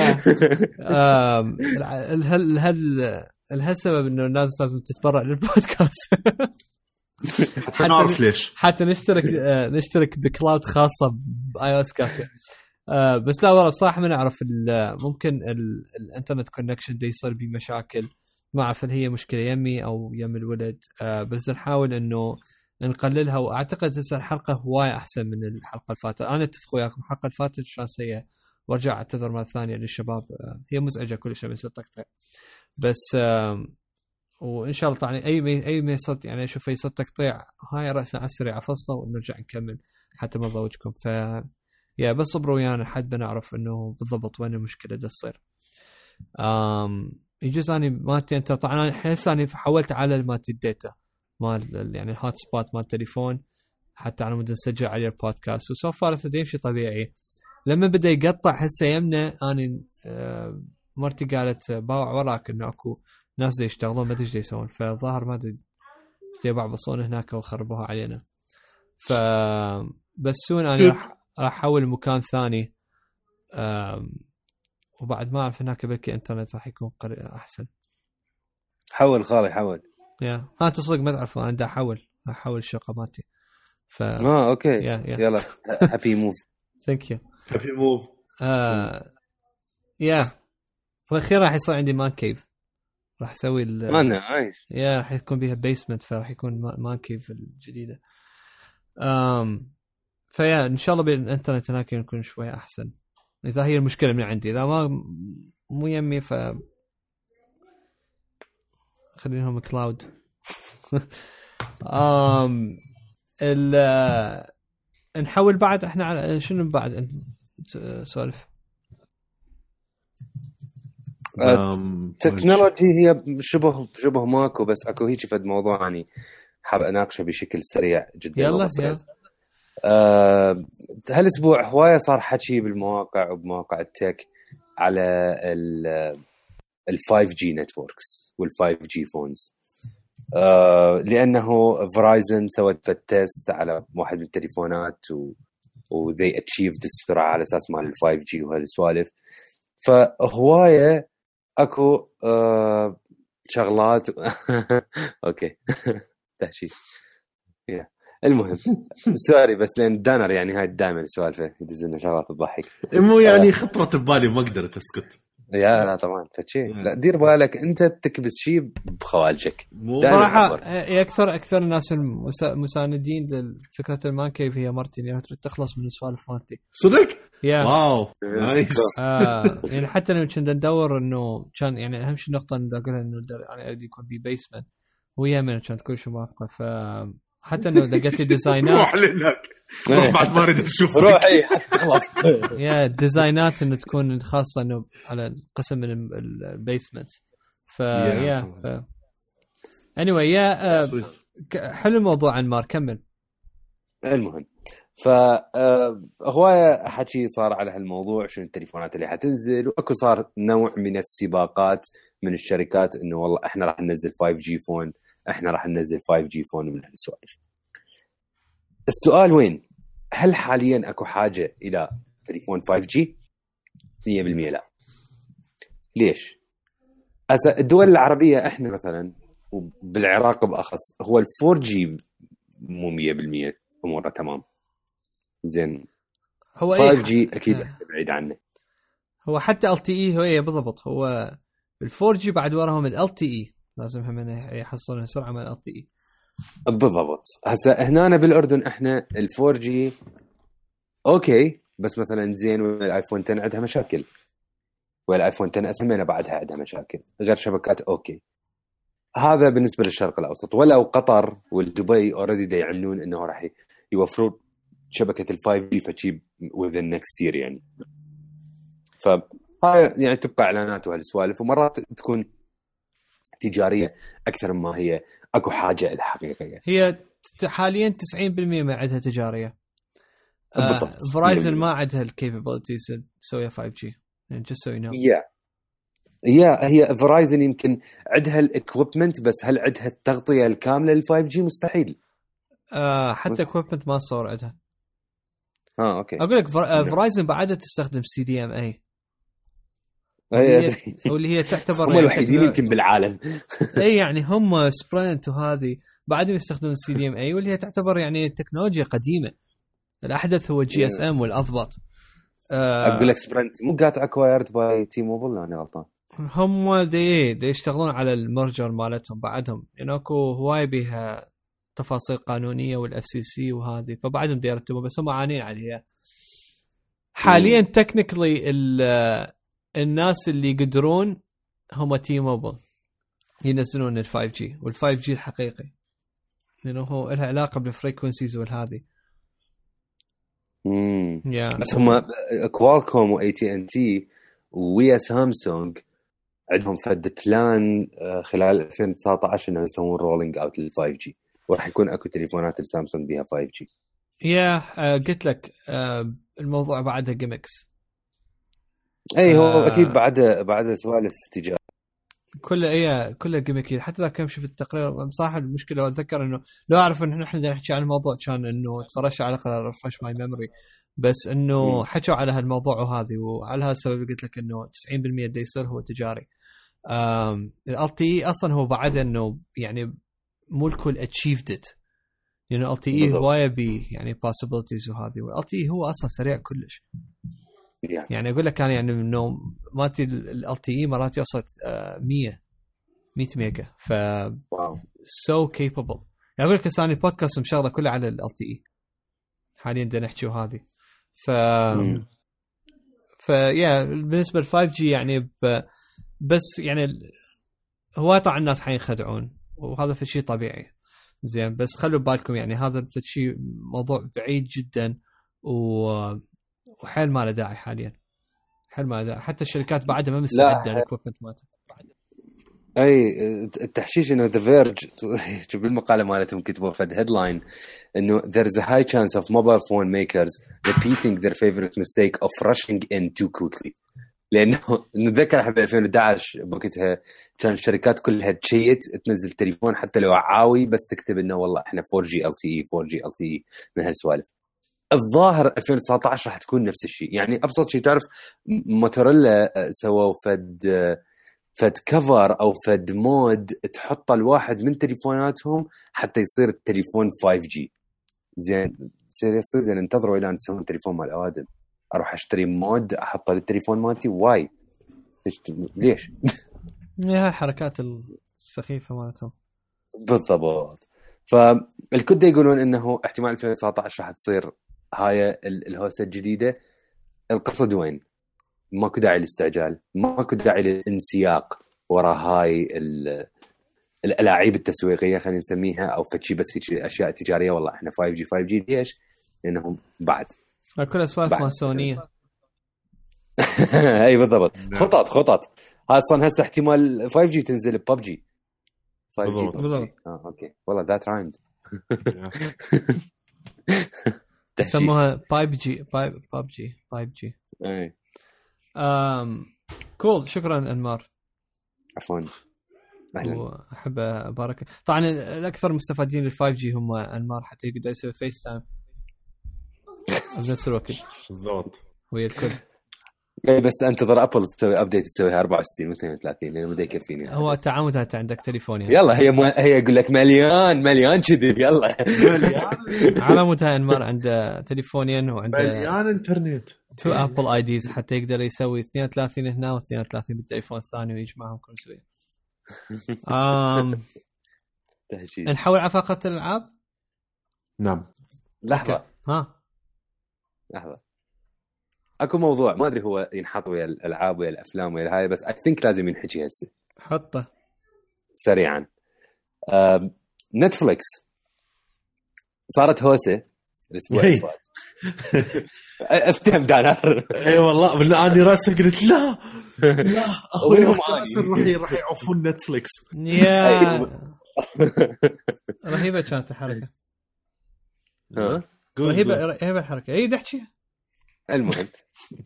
[SPEAKER 1] هل هل السبب إنه الناس لازم تتبرع للبودكاست؟
[SPEAKER 3] حتى نعرف ليش.
[SPEAKER 1] حتى نشترك نشترك ب cloud خاصة ب iOS كافي آه بس لا والله بصراحة ما نعرف ممكن ال internet connection دي يصير بيه مشاكل. ما أعرف هل هي مشكلة يمي أو يم الولد. آه بس نحاول إنه نقللها وأعتقد هسه الحلقة هواي أحسن من الحلقة اللي فاتت أنا أتفق وياكم الحلقة اللي فاتت كان سيئة. وأرجع أعتذر مرة ثانية للشباب. آه هي مزعجة كل شيء بس التقطيع بس وإن شاء الله يعني أي مي أي ميصد يعني أشوف صوت تقطيع. هاي راسا على السريع ونرجع نكمل حتى ما نضوجكم ف يا بس صبروا ويانا لحد بنعرف إنه بالضبط وين المشكلة دا تصير. امم يجوز أني مالتي أنت طبعا أنا هسه أني حولت على مالتي ال data مال يعني ال hotspot مال التليفون حتى على مود نسجل عليه البودكاست و so far يمشي طبيعي. لما بدأ يقطع هسه يمنا أني آه مرتي قالت باوع وراك إنه أكو ناس دي يشتغلون ما أدري يسوون. فالظاهر ما أدري يبعبصون هناك وخربوها علينا. ف بس soon أنا راح راح أحول لمكان ثاني وبعد ما أعرف هناك بلكي إنترنت راح يكون أحسن.
[SPEAKER 2] حول خالي حول.
[SPEAKER 1] يا ها تصدق ما تعرف أنا أحول أحول الشقة مالتي.
[SPEAKER 2] ف آه okay. yeah yeah. يلا happy move
[SPEAKER 1] thank you
[SPEAKER 3] happy move
[SPEAKER 1] yeah وأخيرا راح يصير عندي man cave راح أسوي ال
[SPEAKER 2] man nice
[SPEAKER 1] yeah راح يكون بيها basement فراح يكون man cave الجديدة. امم ف yeah إن شاء الله بالإنترنت هناك يكون شوي أحسن. إذا هي المشكلة من عندي. إذا ما مو يمي ف خلينهم cloud um, ال نحول بعد إحنا على شنو بعد؟ سولف
[SPEAKER 2] technology هي شبه شبه ماكو بس أكو هيك فد موضوع يعني حاب أناقشه بشكل سريع جدا.
[SPEAKER 1] يلا يلا.
[SPEAKER 2] أه هالأسبوع هواية صار حكي بالمواقع وبمواقع ال tech على ال 5G networks وال 5G phones أه لأنه فرايزن سوت test على واحد من التليفونات و و they achieved السرعة على أساس مال ال 5G وهالسوالف. فهواية أكو أه شغلات okay. تهشي المهم sorry بس لأن دانر يعني هاي دائما سوالفه يدز لنا شغلات تضحك.
[SPEAKER 3] مو يعني خطرت ببالي ما قدرت اسكت.
[SPEAKER 2] yeah لا طبعا فشي. لا دير بالك أنت تكبس شيء بخوالجك.
[SPEAKER 1] صراحة أكثر أكثر الناس المساندين لفكرة ال man cave هي مرتي يعني تريد تخلص من السوالف مالتي.
[SPEAKER 3] صدق؟
[SPEAKER 1] yeah.
[SPEAKER 3] wow nice.
[SPEAKER 1] آه يعني حتى لو كنا ندور إنه كان يعني أهم شيء نقطه أقولها إنه يعني يكون في basement و yeah من كانت كل شيء موافقة ف حتى انه دقت لي designات
[SPEAKER 3] روح لهناك. روح بعد ما أريد أشوف
[SPEAKER 2] روح اي خلاص.
[SPEAKER 1] yeah designات إنه تكون خاصة إنه على قسم من ال basement ف yeah ف اني anyway, yeah uh, حلو الموضوع عن مار كمل.
[SPEAKER 2] المهم. ف هوايه حكي صار على هالموضوع شنو التليفونات اللي حتنزل وأكو صار نوع من السباقات من الشركات إنه والله إحنا راح ننزل 5G phone إحنا راح ننزل 5G phone من هالسوالف السؤال وين؟ هل حاليا اكو حاجة إلى تليفون 5G؟ 100% لا. ليش؟ هسه الدول العربية إحنا مثلا وبالعراق بأخص هو ال 4G مو 100% اموره تمام. زين
[SPEAKER 1] هو
[SPEAKER 2] 5G إيه؟ أكيد بعيد عنه.
[SPEAKER 1] هو حتى ال LTE هو إيه بالضبط هو ال 4G بعد وراهم ال LTE لازم هم يحصلون سرعة من اي.
[SPEAKER 2] بالضبط. هسه هنا بالأردن إحنا ال 4G okay بس مثلا زين والايفون 10 عندها مشاكل. والايفون 10S همينه بعدها عندها مشاكل. غير شبكات okay. هذا بالنسبة للشرق الأوسط. ولو قطر والدبي already يعلنون إنه راح يوفرون شبكة ال 5G فشي within next year يعني. فهاي يعني تبقى إعلانات وهالسوالف. ومرات تكون تجارية أكثر مما هي أكو حاجة الحقيقة
[SPEAKER 1] هي حاليا 90% ما عندها تجارية.
[SPEAKER 2] بالضبط.
[SPEAKER 1] فرايزن ما عندها ال capabilities تسويها 5G يعني just so you know.
[SPEAKER 2] yeah yeah هي فرايزن يمكن عندها ال equipment بس هل عندها التغطية الكاملة لل 5G مستحيل.
[SPEAKER 1] آه حتى equipment ما صور عندها.
[SPEAKER 2] آه okay.
[SPEAKER 1] أقول لك فرايزن بعدها تستخدم CDMA
[SPEAKER 2] أي
[SPEAKER 1] واللي هي تعتبر
[SPEAKER 2] هم الوحيدين يمكن بالعالم.
[SPEAKER 1] إي يعني هم سبرنت وهذه بعدهم يستخدمون ال CDMA واللي هي تعتبر يعني تكنولوجيا قديمة. الأحدث هو ال GSM والأضبط. آه
[SPEAKER 2] أقول لك سبرنت مو got acquired by T-Mobile أنا غلطان.
[SPEAKER 1] هم دي, دي يشتغلون على ال merger مالتهم بعدهم. يعني أكو هواي بها تفاصيل قانونية وال FCC وهذه فبعدهم دي يرتبون بس هم عانين عليها. حاليا technically الناس اللي يقدرون هم T-Mobile ينزلون ال 5 جي وال 5 جي الحقيقي. لأنه هو لها علاقة بال frequencies والهذه
[SPEAKER 2] امم
[SPEAKER 1] yeah
[SPEAKER 2] بس هم كوالكوم واي تي ان تي ويا سامسونج عندهم فد plan آه، خلال 2019 انه يسوون rolling out لل 5G وراح يكون أكو تليفونات السامسونج بها
[SPEAKER 1] 5G yeah قلت لك آه، الموضوع بعدها gimmicks
[SPEAKER 2] اي هو
[SPEAKER 1] آه.
[SPEAKER 2] أكيد بعد بعد سوالف تجارة
[SPEAKER 1] كله اي كله gimmicky حتى ذاك يوم شفت التقرير بصراحه المشكلة اتذكر إنه لو أعرف إنه إحنا نحكي عن الموضوع كان إنه تفرجت على الاقل refresh my memory بس
[SPEAKER 2] إنه.
[SPEAKER 1] حكوا على هالموضوع وهذه وعلى هالسبب قلت لك إنه 90% دا يصير هو تجاري ال تي أصلا هو بعد إنه يعني مو الكل اتشيفد ات لأنه ال تي اي. هواية بي يعني possibilities وهذه وال تي هو أصلا سريع كلش
[SPEAKER 2] يعني.
[SPEAKER 1] يعني أقول لك أنا يعني إنه مالتي ال تي اي مرات يوصل آه، 100 100 ميجا. ف سو كيبل يعني أقول لك هسه أنا البودكاست مشغله كله على ال تي اي حاليا بدنا نحكي وهذه. ف. فيا بالنسبة لل 5 G يعني ب... بس يعني ال- هو طبعا الناس حينخدعون وهذا في شيء طبيعي. زين بس خلوا بالكم يعني هذا شيء موضوع بعيد جدا. و... وحيل ما له داعي حاليا. حيل ما له داعي. حتى الشركات بعدها ما مستعدة ال equipment مالتها
[SPEAKER 2] أي التحشيش إنه The Verge شوف بالمقالة مالتهم كتبوا فد headline إنه there is a high chance of mobile phone makers repeating their favorite mistake of rushing in too quickly. لأنه نتذكر إحنا ب 2011 بوقتها كان الشركات كلها تشيت تنزل تليفون حتى لو عاوي بس تكتب إنه والله إحنا 4 جي ال تي اي 4 جي ال تي اي من هالسوالف. الظاهر 2019 راح تكون نفس الشيء. يعني أبسط شيء تعرف موتورولا آه، سووا فد آه، فد cover أو فد mod تحطه الواحد من تليفوناتهم حتى يصير التليفون 5 G زين seriously زين انتظروا إلى أن تسوون تليفون مال اوادم أروح أشتري mod احطه للتليفون مالتي. why؟ ليش
[SPEAKER 1] هاي الحركات السخيفة مالتهم.
[SPEAKER 2] بالضبط. فالكل يقولون إنه احتمال 2019 راح تصير هاي ال- الهوسة الجديدة القصد وين؟ ماكو داعي للاستعجال ماكو داعي للانسياق وراء هاي ال- الألاعيب التسويقية خلينا نسميها أو فشي بس هيك أشياء تجارية والله إحنا 5 G 5 G ليش؟ لأنهم بعد
[SPEAKER 1] هاي كلها سوالف
[SPEAKER 2] بعد.
[SPEAKER 1] ماسونية
[SPEAKER 2] أي بالضبط
[SPEAKER 3] نعم.
[SPEAKER 2] خطط خطط أصلا هسه احتمال 5 جي تنزل ببجي 5 جي
[SPEAKER 3] بالضبط.
[SPEAKER 1] بالضبط.
[SPEAKER 2] آه okay والله ذات
[SPEAKER 1] يسموها 5 جي 5 جي 5 جي
[SPEAKER 2] I
[SPEAKER 1] am cool شكرا أنمار.
[SPEAKER 2] عفوا. أهلا.
[SPEAKER 1] وأحب أبارك. طبعا الأكثر مستفادين لل 5 G هم أنمار حتى يقدر يسوي FaceTime بنفس الوقت.
[SPEAKER 3] بالضبط.
[SPEAKER 1] ويا الكل.
[SPEAKER 2] اي بس أنتظر أبل تسوي update تسويها 64 و 32 لأنه بدا يكفيني
[SPEAKER 1] هو تعامد انت عندك تليفون يعني.
[SPEAKER 2] يلا هي ما هي يقول لك مليان مليان كذب يلا.
[SPEAKER 1] على مود هاي انمار عنده تليفونين وعنده
[SPEAKER 3] مليان انترنت.
[SPEAKER 1] two Apple IDs حتى يقدر يسوي 32 هنا و32 بالتليفون الثاني ويجمعهم كل شوي. نحول على فقره الألعاب؟
[SPEAKER 3] نعم.
[SPEAKER 2] لحظة.
[SPEAKER 1] ها؟
[SPEAKER 2] لحظة. اكو موضوع ما ادري هو ينحط ويا الألعاب ويا الأفلام ويا هاي بس I think لازم ينحكي هسه.
[SPEAKER 1] حطه.
[SPEAKER 2] سريعا. نتفلكس صارت هوسة الأسبوع اللي فات. افتهم دانر
[SPEAKER 3] اي والله أنا راسي قلت لا لا أخوي راح راح يعوفون نتفلكس
[SPEAKER 1] يا رهيبة كانت الحركة.
[SPEAKER 2] ها.
[SPEAKER 1] رهيبة رهيبة الحركة. اي تحكي
[SPEAKER 2] المهم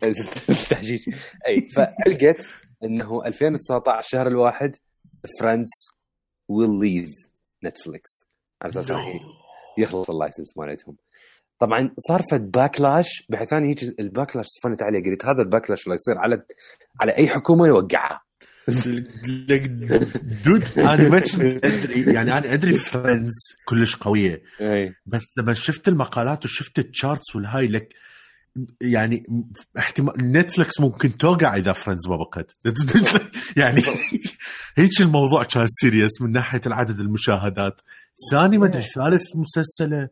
[SPEAKER 2] التحجيج. أي فلقيت إنه 2019 الشهر الواحد Friends will leave Netflix على أساس يخلص ال license مالتهم. طبعا صار فد backlash بحيث أنا هيك ال backlash صفنت عليه. قلت هذا ال backlash اللي يصير على على أي حكومة يوقعها
[SPEAKER 3] dude أنا ما كنت أدري يعني أنا أدري Friends كلش
[SPEAKER 2] قوية.
[SPEAKER 3] بس لما شفت المقالات وشفت ال charts والهاي لك يعني احتمال نتفلكس ممكن توقع إذا Friends ما بقت. يعني هيك الموضوع كان serious من ناحية العدد المشاهدات. ثاني ما أدري ثالث مسلسلة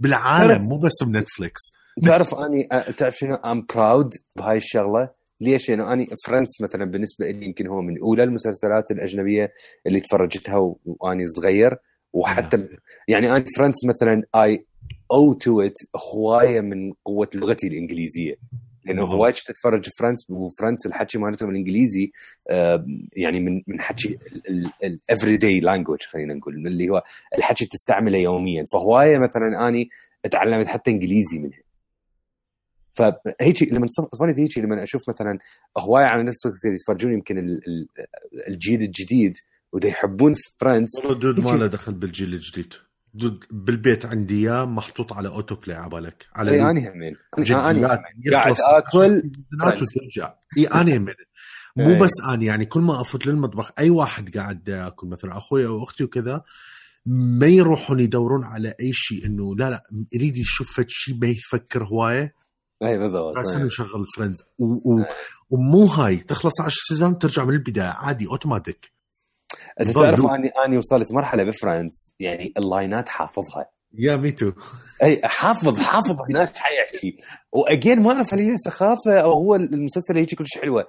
[SPEAKER 3] بالعالم مو بس بنتفلكس
[SPEAKER 2] تعرف أني تعرف شنو؟ I'm proud بهاي الشغلة. ليش؟ لأنه أني Friends مثلا بالنسبة لي يمكن هو من أولى المسلسلات الأجنبية اللي تفرجتها وأني صغير. وحتى يعني أني Friends مثلا I owe to it هوايه من قوة لغتي الإنجليزية. لأنه هواي كنت اتفرج Friends و Friends الحكي مالتهم الانجليزي يعني من من حكي ال everyday language خلينا نقول اللي هو الحكي تستعمله يوميا. فهواية مثلا أني تعلمت حتى إنجليزي منها. فهيك لما صفنت هيك لما أشوف مثلا هواية على نتفلكس يتفرجون يمكن الجيل الجديد ودا يحبون Friends
[SPEAKER 3] والله dude ما له دخل بالجيل الجديد. بالبيت عندي اياه محطوط على auto play على بالك؟ على
[SPEAKER 2] اي اني همين
[SPEAKER 3] جديات
[SPEAKER 2] قاعد آكل.
[SPEAKER 3] وترجع. اي اني همين مو بس اني يعني كل ما أفوت للمطبخ أي واحد قاعد ياكل مثلا أخوي أو أختي وكذا ما يروحون يدورون على أي شيء إنه لا لا يريد يشوف شيء ما يفكر هواية.
[SPEAKER 2] اي بالضبط.
[SPEAKER 3] راسا يشغل Friends. ومو هاي تخلص 10 season ترجع من البداية عادي أوتوماتيك.
[SPEAKER 2] أنت تعرف اني أني وصلت مرحلة ب Friends يعني اللاينات حافظها.
[SPEAKER 3] yeah me
[SPEAKER 2] too أي حافظ حافظ هناك حيحكي واجين ما اعرف هل هي سخافة أو هو المسلسل هيك كلش حلوة.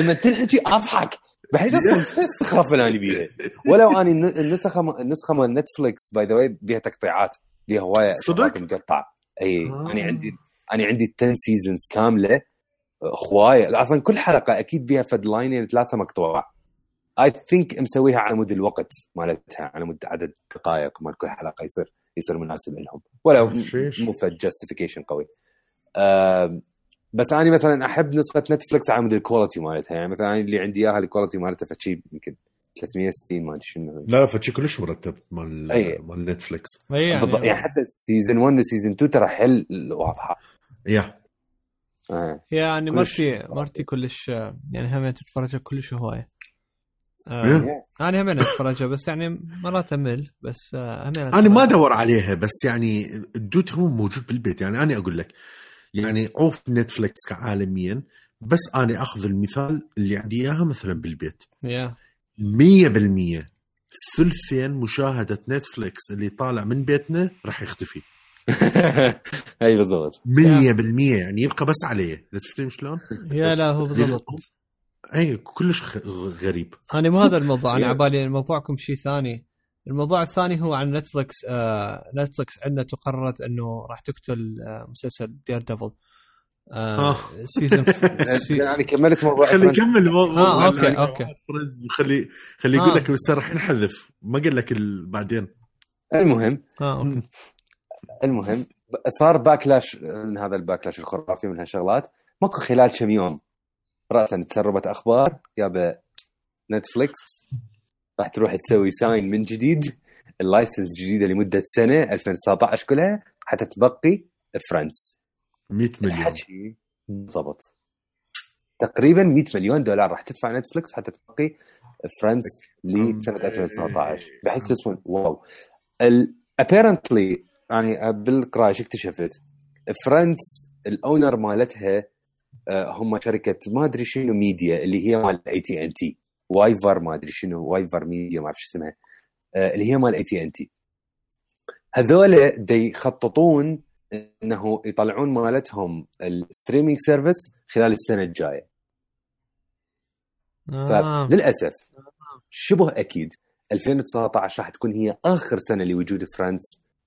[SPEAKER 2] لما تنحكي أضحك. بحيث أصلا السخافه اللي أنا بيها ولو أني النسخة النسخة مال نتفلكس by the way بيها تقطيعات بيها هواية
[SPEAKER 3] صدق؟
[SPEAKER 2] مقطع أي آه. أنا عندي أنا عندي 10 seasons كاملة هواية. أصلا كل حلقة أكيد بيها فد line ثلاثة مقطوعة. I think مسويها على مود الوقت مالتها على مود عدد دقائق مال كل حلقة يصير يصير مناسب لهم. ولو مو فد justification قوي. أه بس أنا مثلا أحب نسخة نتفلكس على مود ال quality مالتها. يعني مثلا اللي عندي إياها ال quality مالتها فشي يمكن 360 ما أدري شنو.
[SPEAKER 3] لا فشي كلش مرتب مال. مال نتفلكس
[SPEAKER 1] يعني,
[SPEAKER 2] يعني حتى season 1 و season 2 ترى حل واضحة.
[SPEAKER 3] يا.
[SPEAKER 2] آه.
[SPEAKER 1] يعني مرتي مرتي كلش يعني هم تتفرج كلش هواية. آه أنا هم اتفرجها بس يعني مرات أمل بس آه
[SPEAKER 3] أنا ما أدور عليها بس يعني الدوت هو موجود بالبيت. يعني أنا أقول لك يعني عوف نتفلكس كعالميا بس أنا أخذ المثال اللي عندي إياها مثلا بالبيت.
[SPEAKER 1] يا.
[SPEAKER 3] مية بالمية ثلثين مشاهدة نتفلكس اللي طالع من بيتنا راح يختفي.
[SPEAKER 2] اي بالضبط.
[SPEAKER 3] مية بالمية يعني يبقى بس عليه. تفتهم شلون؟
[SPEAKER 1] يا لا هو بالضبط.
[SPEAKER 3] أي كلش غريب.
[SPEAKER 1] أنا مو هذا الموضوع أنا على بالي موضوعكم شيء ثاني. الموضوع الثاني هو عن نتفلكس آه نتفلكس عندنا تقررت إنه راح تقتل آه مسلسل دير ديفل آه. season
[SPEAKER 2] سي... يعني كملت موضوع
[SPEAKER 3] خلي يكمل
[SPEAKER 1] آه okay okay.
[SPEAKER 3] خلي خلي يقول لك بس راح نحذف ما قال لك بعدين.
[SPEAKER 2] المهم.
[SPEAKER 1] آه Okay.
[SPEAKER 2] المهم صار backlash من هذا ال backlash الخرافي من هالشغلات. ماكو خلال كم يوم راسا تسربت أخبار يابا نتفليكس راح تروح تسوي sign من جديد ال license جديدة لمدة سنة 2019 كلها حتى تبقي فريندز
[SPEAKER 3] 100 مليون.
[SPEAKER 2] الحكي بالضبط. تقريبا 100 مليون دولار راح تدفع نتفلكس حتى تبقي فريندز لسنة 2019 بحيث تسوون wow. Apparently يعني بالقراءه اكتشفت فريندز ال owner مالتها هم شركة ما أدري شنو ميديا اللي هي مال AT&T whatever ما أدري شنو whatever media ما أعرف شو اسمها. اللي هي مال اي تي ان تي هذول يخططون إنه يطلعون مالتهم ال streaming service خلال السنة الجاية.
[SPEAKER 1] آه.
[SPEAKER 2] فللأسف شبه أكيد 2019 راح تكون هي آخر سنة لوجود فريندز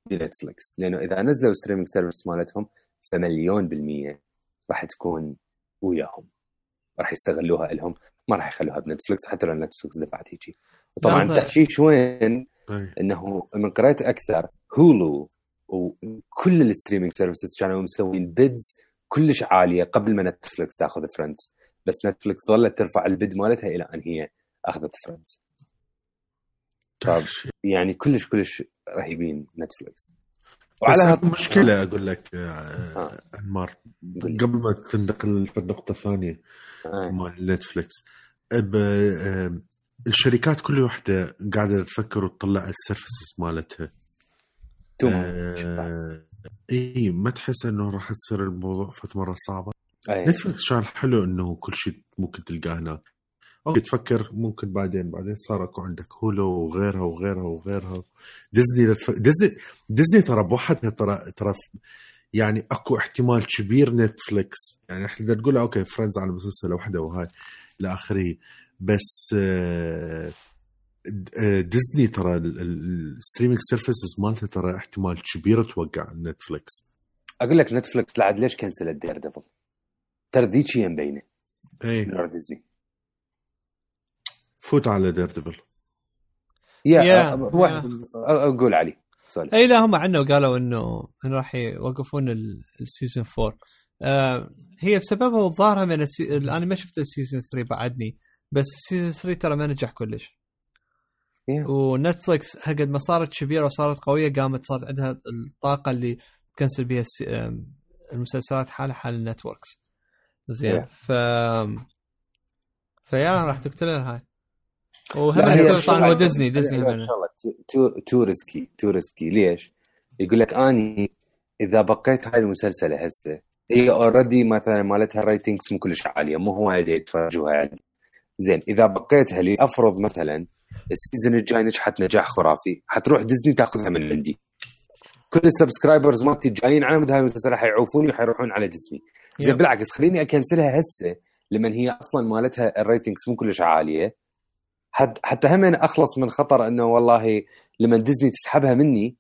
[SPEAKER 2] بنتفلكس لأنه إذا نزلوا streaming service مالتهم فمليون بالمية راح تكون وياهم. راح يستغلوها لهم. ما راح يخلوها بنتفلكس حتى لو نتفلكس دفعت هيجي وطبعا
[SPEAKER 1] لا،
[SPEAKER 2] التحشيش وين
[SPEAKER 3] أي.
[SPEAKER 2] إنه من قريت أكثر هولو وكل ال streaming services كانوا مسوين bids كلش عالية قبل ما نتفلكس تاخذ فريندز. بس نتفلكس ظلت ترفع ال bid مالتها إلى أن هي أخذت فريندز. يعني كلش كلش رهيبين نتفلكس
[SPEAKER 3] وعلى هذا مشكلة أقول لك آه،. قبل ما تنتقل في النقطه الثانية
[SPEAKER 2] آه.
[SPEAKER 3] مال نتفلكس الشركات كل واحدة قاعدة تفكر وتطلع ال services
[SPEAKER 2] مالتها
[SPEAKER 3] آه، إي ما تحس إنه راح تصير الموضوع فت مره صعبة
[SPEAKER 2] أي.
[SPEAKER 3] نتفلكس كان حلو إنه كل شيء ممكن تلقاه هناك okay تفكر ممكن بعدين بعدين صار أكو عندك هولو وغيرها وغيرها وغيرها. ديزني لتف... ديزني ديزني ترى بوحدها ترى ترى يعني أكو احتمال كبير نتفلكس يعني إحنا بدنا نقول okay فريندز على مسلسل وحدة وهاي إلى آخره. بس آه، آه، ديزني ترى ال streaming services مالته ترى احتمال كبير توقع نتفلكس
[SPEAKER 2] أقول لك نتفلكس لعد ليش cancel ت دير ديفل؟ ترى ذيك هي مبينة.
[SPEAKER 3] اي
[SPEAKER 2] ديزني.
[SPEAKER 3] فوت على دير ديفل
[SPEAKER 2] يا أ- واحد أ- أقول علي. Sorry
[SPEAKER 1] أي لا هم عنه قالوا إنه إنه راح يوقفون ال- ال season 4 آه هي بسببها الظاهره من السي... أنا ما شفت ال season 3 بعدني بس ال season 3 ترى ما نجح كلش.
[SPEAKER 2] Yeah.
[SPEAKER 1] ونتفلكس قد ما صارت كبيرة وصارت قوية قامت صارت عندها الطاقة اللي ت cancel بها الس... آم، المسلسلات حالها حال ال networks زين
[SPEAKER 2] Yeah.
[SPEAKER 1] ف فيا راح تقتلها هاي. وهم يصير طبعا هو ديزني ديزني
[SPEAKER 2] هي
[SPEAKER 1] هم
[SPEAKER 2] الشغلة Too too risky too risky ليش؟ يقول لك أني إذا بقيت هاي المسلسله هسه هي already مثلا مالتها ratings مو كلش عالية مو هو وايد يتفرجوها عندي زين إذا بقيتها لي أفرض مثلا ال season الجاي نجحت نجاح خرافي حتروح ديزني تاخذها من عندي. كل ال subscribers مالتي الجايين على مدى هاي المسلسل حيعوفوني وحيروحون على ديزني. زين. بالعكس خليني أ cancel ها هسه لمن هي أصلا مالتها ال ratings مو كلش عالية. حتى هم أنا أخلص من خطر إنه والله لما ديزني تسحبها مني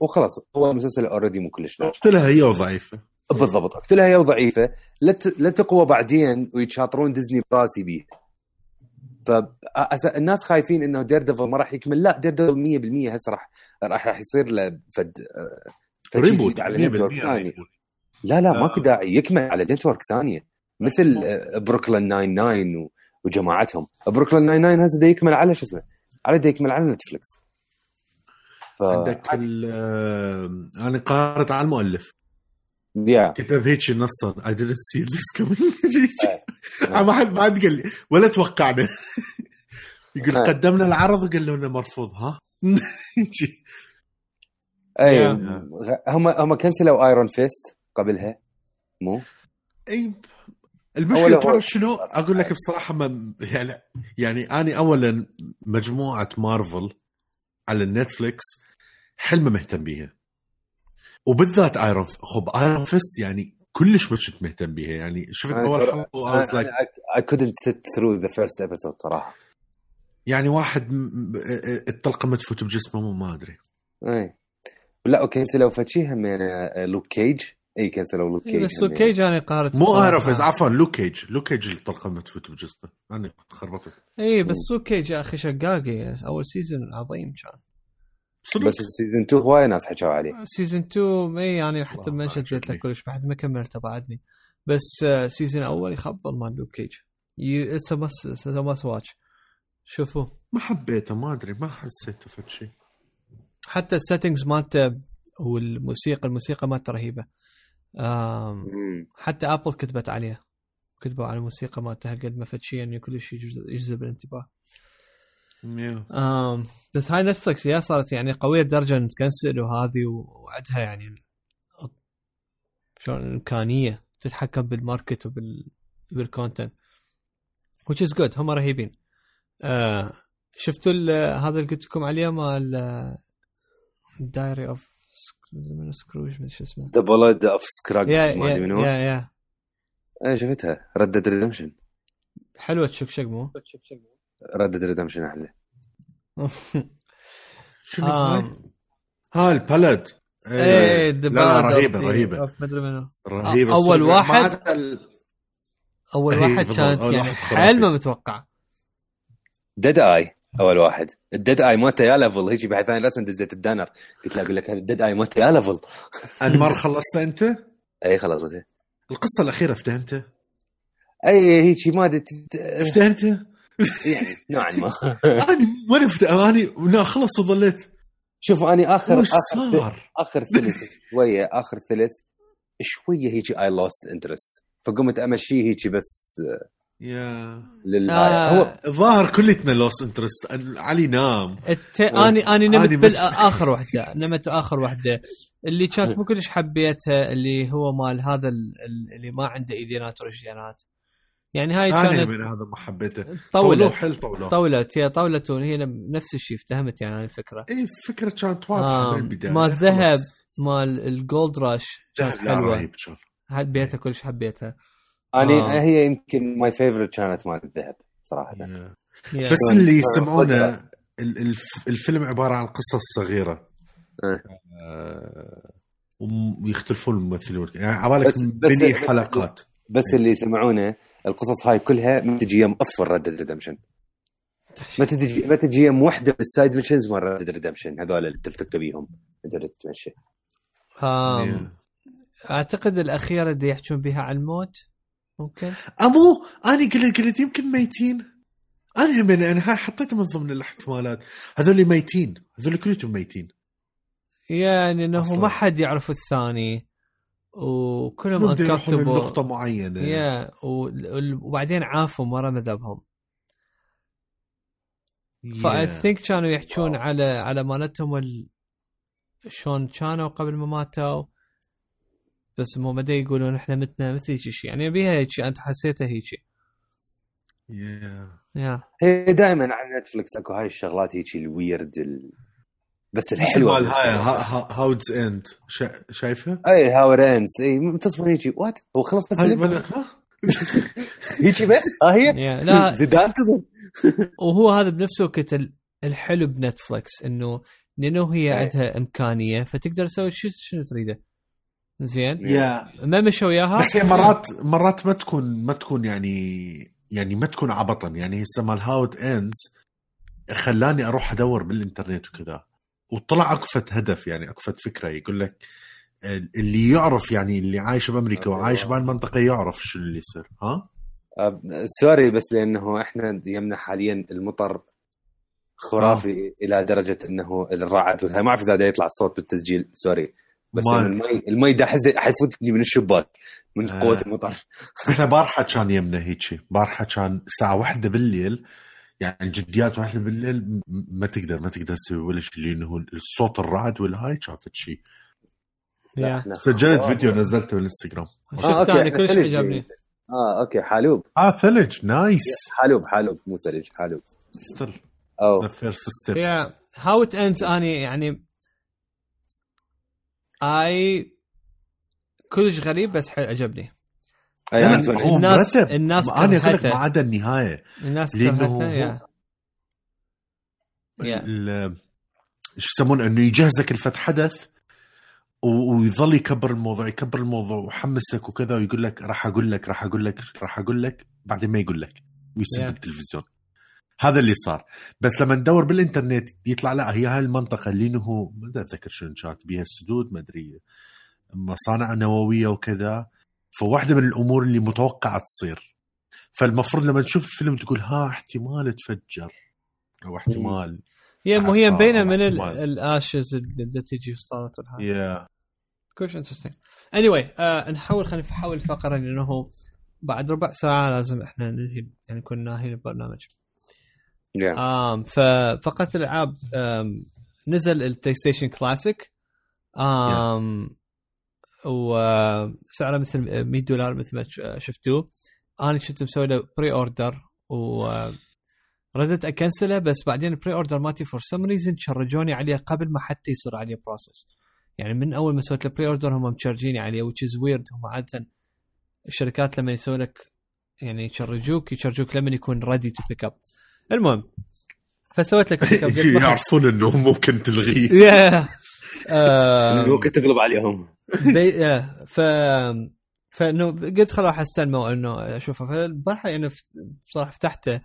[SPEAKER 2] وخلاص هو المسلسل already مو كلش ناجح.
[SPEAKER 3] قلت هي وضعيفة.
[SPEAKER 2] بالضبط اقتلها هي وضعيفة. لا لا تقوى بعدين ويتشاطرون ديزني براسي بيه. فالناس خايفين إنه دير ديفل ما راح يكمل. لا دير ديفل 100% هسه راح راح راح يصير له فد آه، reboot على network
[SPEAKER 3] 100%
[SPEAKER 2] ثاني. لا لا
[SPEAKER 3] آه.
[SPEAKER 2] ماكو داعي. يكمل على network ثانية. مثل آه، بروكلين 99 و- وجماعتهم. بروكلين 99 هسه دا يكمل على شو اسمه؟ على دا يكمل على نتفلكس ف...
[SPEAKER 3] عندك ال- آه، أنا قارت على المؤلف.
[SPEAKER 2] يا
[SPEAKER 3] كتب هيك نصا. I didn't see this coming.
[SPEAKER 2] آه.
[SPEAKER 3] ما حد حد قال لي ولا توقعنا. يقول
[SPEAKER 2] آه.
[SPEAKER 3] قدمنا العرض وقال له انه مرفوض ها.
[SPEAKER 2] أي هم هم cancel وا ايرون فيست قبلها مو؟ أي المشكلة
[SPEAKER 3] ترى شنو؟ أقول لك بصراحة ما يعني يعني أنا اولا مجموعة مارفل على النتفليكس حلمة مهتم بيها. وبالذات ايرون خب ايرون فيست يعني كلش ما كنت مهتم بيها. يعني شفت
[SPEAKER 2] أول
[SPEAKER 3] حلقة I
[SPEAKER 2] couldn't sit through the first episode صراحة.
[SPEAKER 3] يعني واحد الطلقة تفوت بجسمه ما أدري.
[SPEAKER 2] اي لا و cancel وا فشي هم لوك كيج اي cancel وا لوك كيج
[SPEAKER 1] بس كيج أنا قارت
[SPEAKER 3] مو. ايرون فيست عفوا لوك كيج لوك كيج الطلقه ما تفوت بجسمه أنا خربطت
[SPEAKER 1] اي بس سو كيج يا أخي شقاقي. أول season عظيم كان.
[SPEAKER 2] بس ال season 2 هواي ناس حكوا عليه.
[SPEAKER 1] سيزون 2 اي يعني حتى ما شدت له. كلش بعد ما كملته بعدني. بس season أول يخبل مال لوك كيج اتس مس مس واتش شوفوا.
[SPEAKER 3] ما حبيته ما أدري ما حسيته فد شيء
[SPEAKER 1] حتى السيتنجز مالته والموسيقى الموسيقى مالته
[SPEAKER 2] رهيبة.
[SPEAKER 1] حتى آبل كتبت عليه. كتبوا على الموسيقى مالته قد ما فد شيء يعني كلش يجذب يجذب الانتباه. بس هاي نتفلكس يا صارت يعني قوية لدرجه إن تكنسل وهذه وعدها يعني شلون الامكانيه تتحكم بالماركت وبال بال content which is good هم رهيبين. آه شفتوا ال- هذا اللي قلت لكم عليه مال diary of من سكروج من شو اسمه.
[SPEAKER 2] the ballad of
[SPEAKER 1] Scruggs
[SPEAKER 2] ما أدري من هو.
[SPEAKER 1] yeah yeah.
[SPEAKER 2] اي شفتها. Red Dead
[SPEAKER 1] Redemption حلوة تشكشك مو؟
[SPEAKER 2] Red Dead
[SPEAKER 3] Redemption أحلى؟
[SPEAKER 1] آم،
[SPEAKER 3] ها البلد.
[SPEAKER 1] إيه
[SPEAKER 3] لا لا رهيبة رهيبة.
[SPEAKER 1] ما أدري منو.
[SPEAKER 3] رهيبة. ما
[SPEAKER 1] واحد؟ أول
[SPEAKER 3] إيه،
[SPEAKER 1] واحد. كانت يعني حيل. ما متوقع
[SPEAKER 2] ديد اي أول واحد. الديد اي مالته يا ليفل هيجي بعد ثاني رسم دزيت الدنر قلت له أقول لك الديد اي مالته يا ليفل
[SPEAKER 3] انمار خلصت أنت؟
[SPEAKER 2] إي خلصت.
[SPEAKER 3] القصة الأخيرة افتهمتها؟
[SPEAKER 2] إي هيجي ما أدري
[SPEAKER 3] افتهمتها؟
[SPEAKER 2] يعني نوعا ما.
[SPEAKER 3] أنا وين افتهم اني لا خلص وظليت.
[SPEAKER 2] شوف اني اخر
[SPEAKER 3] وش
[SPEAKER 2] آخر
[SPEAKER 3] صار؟
[SPEAKER 2] آخر ثلث شوية آخر ثلث شوية هيجي I lost interest فقمت امشيه هيجي بس
[SPEAKER 3] yeah.
[SPEAKER 2] للآية.
[SPEAKER 1] آه.
[SPEAKER 2] هو
[SPEAKER 3] الظاهر كلتنا lost interest علي نام.
[SPEAKER 1] الت... اني اني نمت بالاخر واحدة. نمت آخر واحدة. اللي كانت مو كلش حبيتها اللي هو مال هذا ال- ال- اللي ما عنده إيدينات ورجلينات يعني هاي كانت
[SPEAKER 3] من هذا ما حبيته.
[SPEAKER 1] طولت.
[SPEAKER 3] حل طولوه
[SPEAKER 1] طولت. هي طولت وهي نفس الشيء افتهمت يعني هاي الفكرة.
[SPEAKER 3] إي فكرة كانت واضحة
[SPEAKER 1] آه،
[SPEAKER 3] من البداية.
[SPEAKER 1] مال ذهب. مال ال
[SPEAKER 3] gold
[SPEAKER 1] rush
[SPEAKER 3] كانت حلوة.
[SPEAKER 1] حبيتها كلش حبيتها.
[SPEAKER 2] اني
[SPEAKER 1] آه.
[SPEAKER 2] هي يمكن my favorite كانت مال الذهب صراحة
[SPEAKER 3] yeah.
[SPEAKER 1] yeah.
[SPEAKER 3] بس اللي يسمعونه الفيلم عبارة عن قصص صغيرة
[SPEAKER 2] إيه.
[SPEAKER 3] آه، ويختلفون الممثلين يعني عبالك بني
[SPEAKER 2] بس-
[SPEAKER 3] حلقات
[SPEAKER 2] بس اللي يسمعونه القصص هاي كلها ما تجي يم Red Dead Redemption ما تجي ما تجي يم وحده بال side missions مال Red Dead Redemption هذول اللي تلتقى بيهم
[SPEAKER 1] آم،
[SPEAKER 3] yeah.
[SPEAKER 1] أعتقد الأخيرة اللي يحجون بها عن الموت ممكن
[SPEAKER 3] امو أنا قلت قلت يمكن ميتين. أنا هم أنا هاي حطيتها من ضمن الاحتمالات. هذول ميتين. هذول كلهم ميتين.
[SPEAKER 1] يعني إنه
[SPEAKER 3] أصلاً.
[SPEAKER 1] ما حد يعرف الثاني. وكلهم uncomfortable
[SPEAKER 3] لنقطه
[SPEAKER 1] معينة. yeah وبعدين عافوا مره مذهبهم ف
[SPEAKER 3] I.
[SPEAKER 1] think كانوا يحجون على على مالتهم ال... شلون كانوا قبل ما ماتوا. بس مو مدى يقولون إحنا متنا مثل هيك شيء. يعني بيها هيك شيء أنت حسيته هيك.
[SPEAKER 3] yeah.
[SPEAKER 1] yeah.
[SPEAKER 2] هي دائما على نتفلكس أكو هاي الشغلات هيك ال weird ال... بس الحلوة.
[SPEAKER 3] مال هاي هاودز اند شايفة؟
[SPEAKER 2] أي هاور اندز إي تصفى هيك. وات هو خلص الفيلم؟ هيك بس؟ ها هي؟
[SPEAKER 1] لا.
[SPEAKER 2] زيدان تظن
[SPEAKER 1] وهو هذا بنفس الوقت ال- الحلو بنتفلكس إنه لأنه هي
[SPEAKER 2] أي.
[SPEAKER 1] عندها إمكانية فتقدر تسوي شو شنو تريده؟ زين.
[SPEAKER 3] يا
[SPEAKER 1] ما مشوا وياها؟
[SPEAKER 3] بس هي مرات مرات ما تكون ما تكون يعني يعني ما تكون عبطا. يعني هسه مال هاود اندز خلاني أروح أدور بالإنترنت وكذا. وطلع اكفت هدف يعني اكفت فكرة. يقول لك اللي يعرف يعني اللي عايش بأمريكا وعايش بهالمنطقه يعرف شو اللي يصير. ها؟
[SPEAKER 2] sorry بس لأنه إحنا يمنا حاليا المطر خرافي
[SPEAKER 3] آه.
[SPEAKER 2] إلى درجة إنه الرعد. ما أعرف إذا دا يطلع الصوت بالتسجيل. sorry. بس
[SPEAKER 3] ما-
[SPEAKER 2] لأن المي المي دا حز حيفوتني من الشباك من
[SPEAKER 3] آه.
[SPEAKER 2] قوة المطر.
[SPEAKER 3] إحنا بارحة كان يمنا هيك. بارحة كان الساعة واحدة بالليل يعني الجديات واحدة بالليل ما تقدر ما تقدر تسوي ولا شيء لأنه الصوت الرعد والهاي شافت شيء سجلت. فيديو نزلته بالانستغرام
[SPEAKER 2] آه،
[SPEAKER 1] الثاني
[SPEAKER 2] إحنا
[SPEAKER 1] كلش عجبني
[SPEAKER 2] آه okay. حالوب
[SPEAKER 3] آه ثلج. nice
[SPEAKER 2] حالوب حالوب مو ثلج حالوب still
[SPEAKER 3] أو. the first
[SPEAKER 1] step how it ends اني يعني آي كلش غريب بس حيل عجبني
[SPEAKER 2] أتمنى.
[SPEAKER 3] هو
[SPEAKER 1] الناس-
[SPEAKER 3] مرتب
[SPEAKER 1] الناس
[SPEAKER 3] أنا أقول لك. ما عدا النهاية
[SPEAKER 1] الناس كرهتها
[SPEAKER 3] هو-
[SPEAKER 1] يا يا.
[SPEAKER 3] ال- شو يسمونه إنه يجهزك الفت حدث و- ويظل يكبر الموضوع يكبر الموضوع ويحمسك وكذا ويقول لك راح أقول لك راح أقول لك راح أقول لك بعدين ما يقول لك ويسد
[SPEAKER 1] Yeah.
[SPEAKER 3] التلفزيون هذا اللي صار. بس لما ندور بالإنترنت يطلع لا هي هاي المنطقة اللي هو ما أتذكر شنو كانت بها السدود ما أدري مصانع نووية وكذا. فواحدة من الأمور اللي متوقعة تصير. فالمفروض لما تشوف الفيلم تقول ها احتمال تفجر. أو احتمال
[SPEAKER 1] هي هي مبينة من. الأشز اللي تجي وصارت والهاي
[SPEAKER 3] yeah
[SPEAKER 1] كلش interesting anyway نحاول خلينا نحول الفقره لأنه بعد ربع ساعة لازم إحنا ننهي يعني نكون ناهيين البرنامج.
[SPEAKER 2] Yeah.
[SPEAKER 1] آم ففقره الالعاب آم نزل البلاي ستيشن كلاسيك آم وسعره مثل 100 دولار مثل ما شفتوه. أنا كنت مسوي له pre-order و ردت أ cancel ه بس بعدين ال pre-order مالتي for some reason charge وني عليه قبل ما حتى يصير عليه process يعني من أول ما سويت ال pre-order هم م charge يني عليه which is weird. هم عادة الشركات لما يسوون لك يعني يشرجوك يشرجوك لما يكون ready to pick up المهم فسويت لك
[SPEAKER 3] يعرفون انه ممكن تلغيه.
[SPEAKER 2] ممكن تقلب عليهم.
[SPEAKER 1] ف فإنه قلت خلاص استلموا انه أشوفه. فالبارحه يعني بصراحه فتحته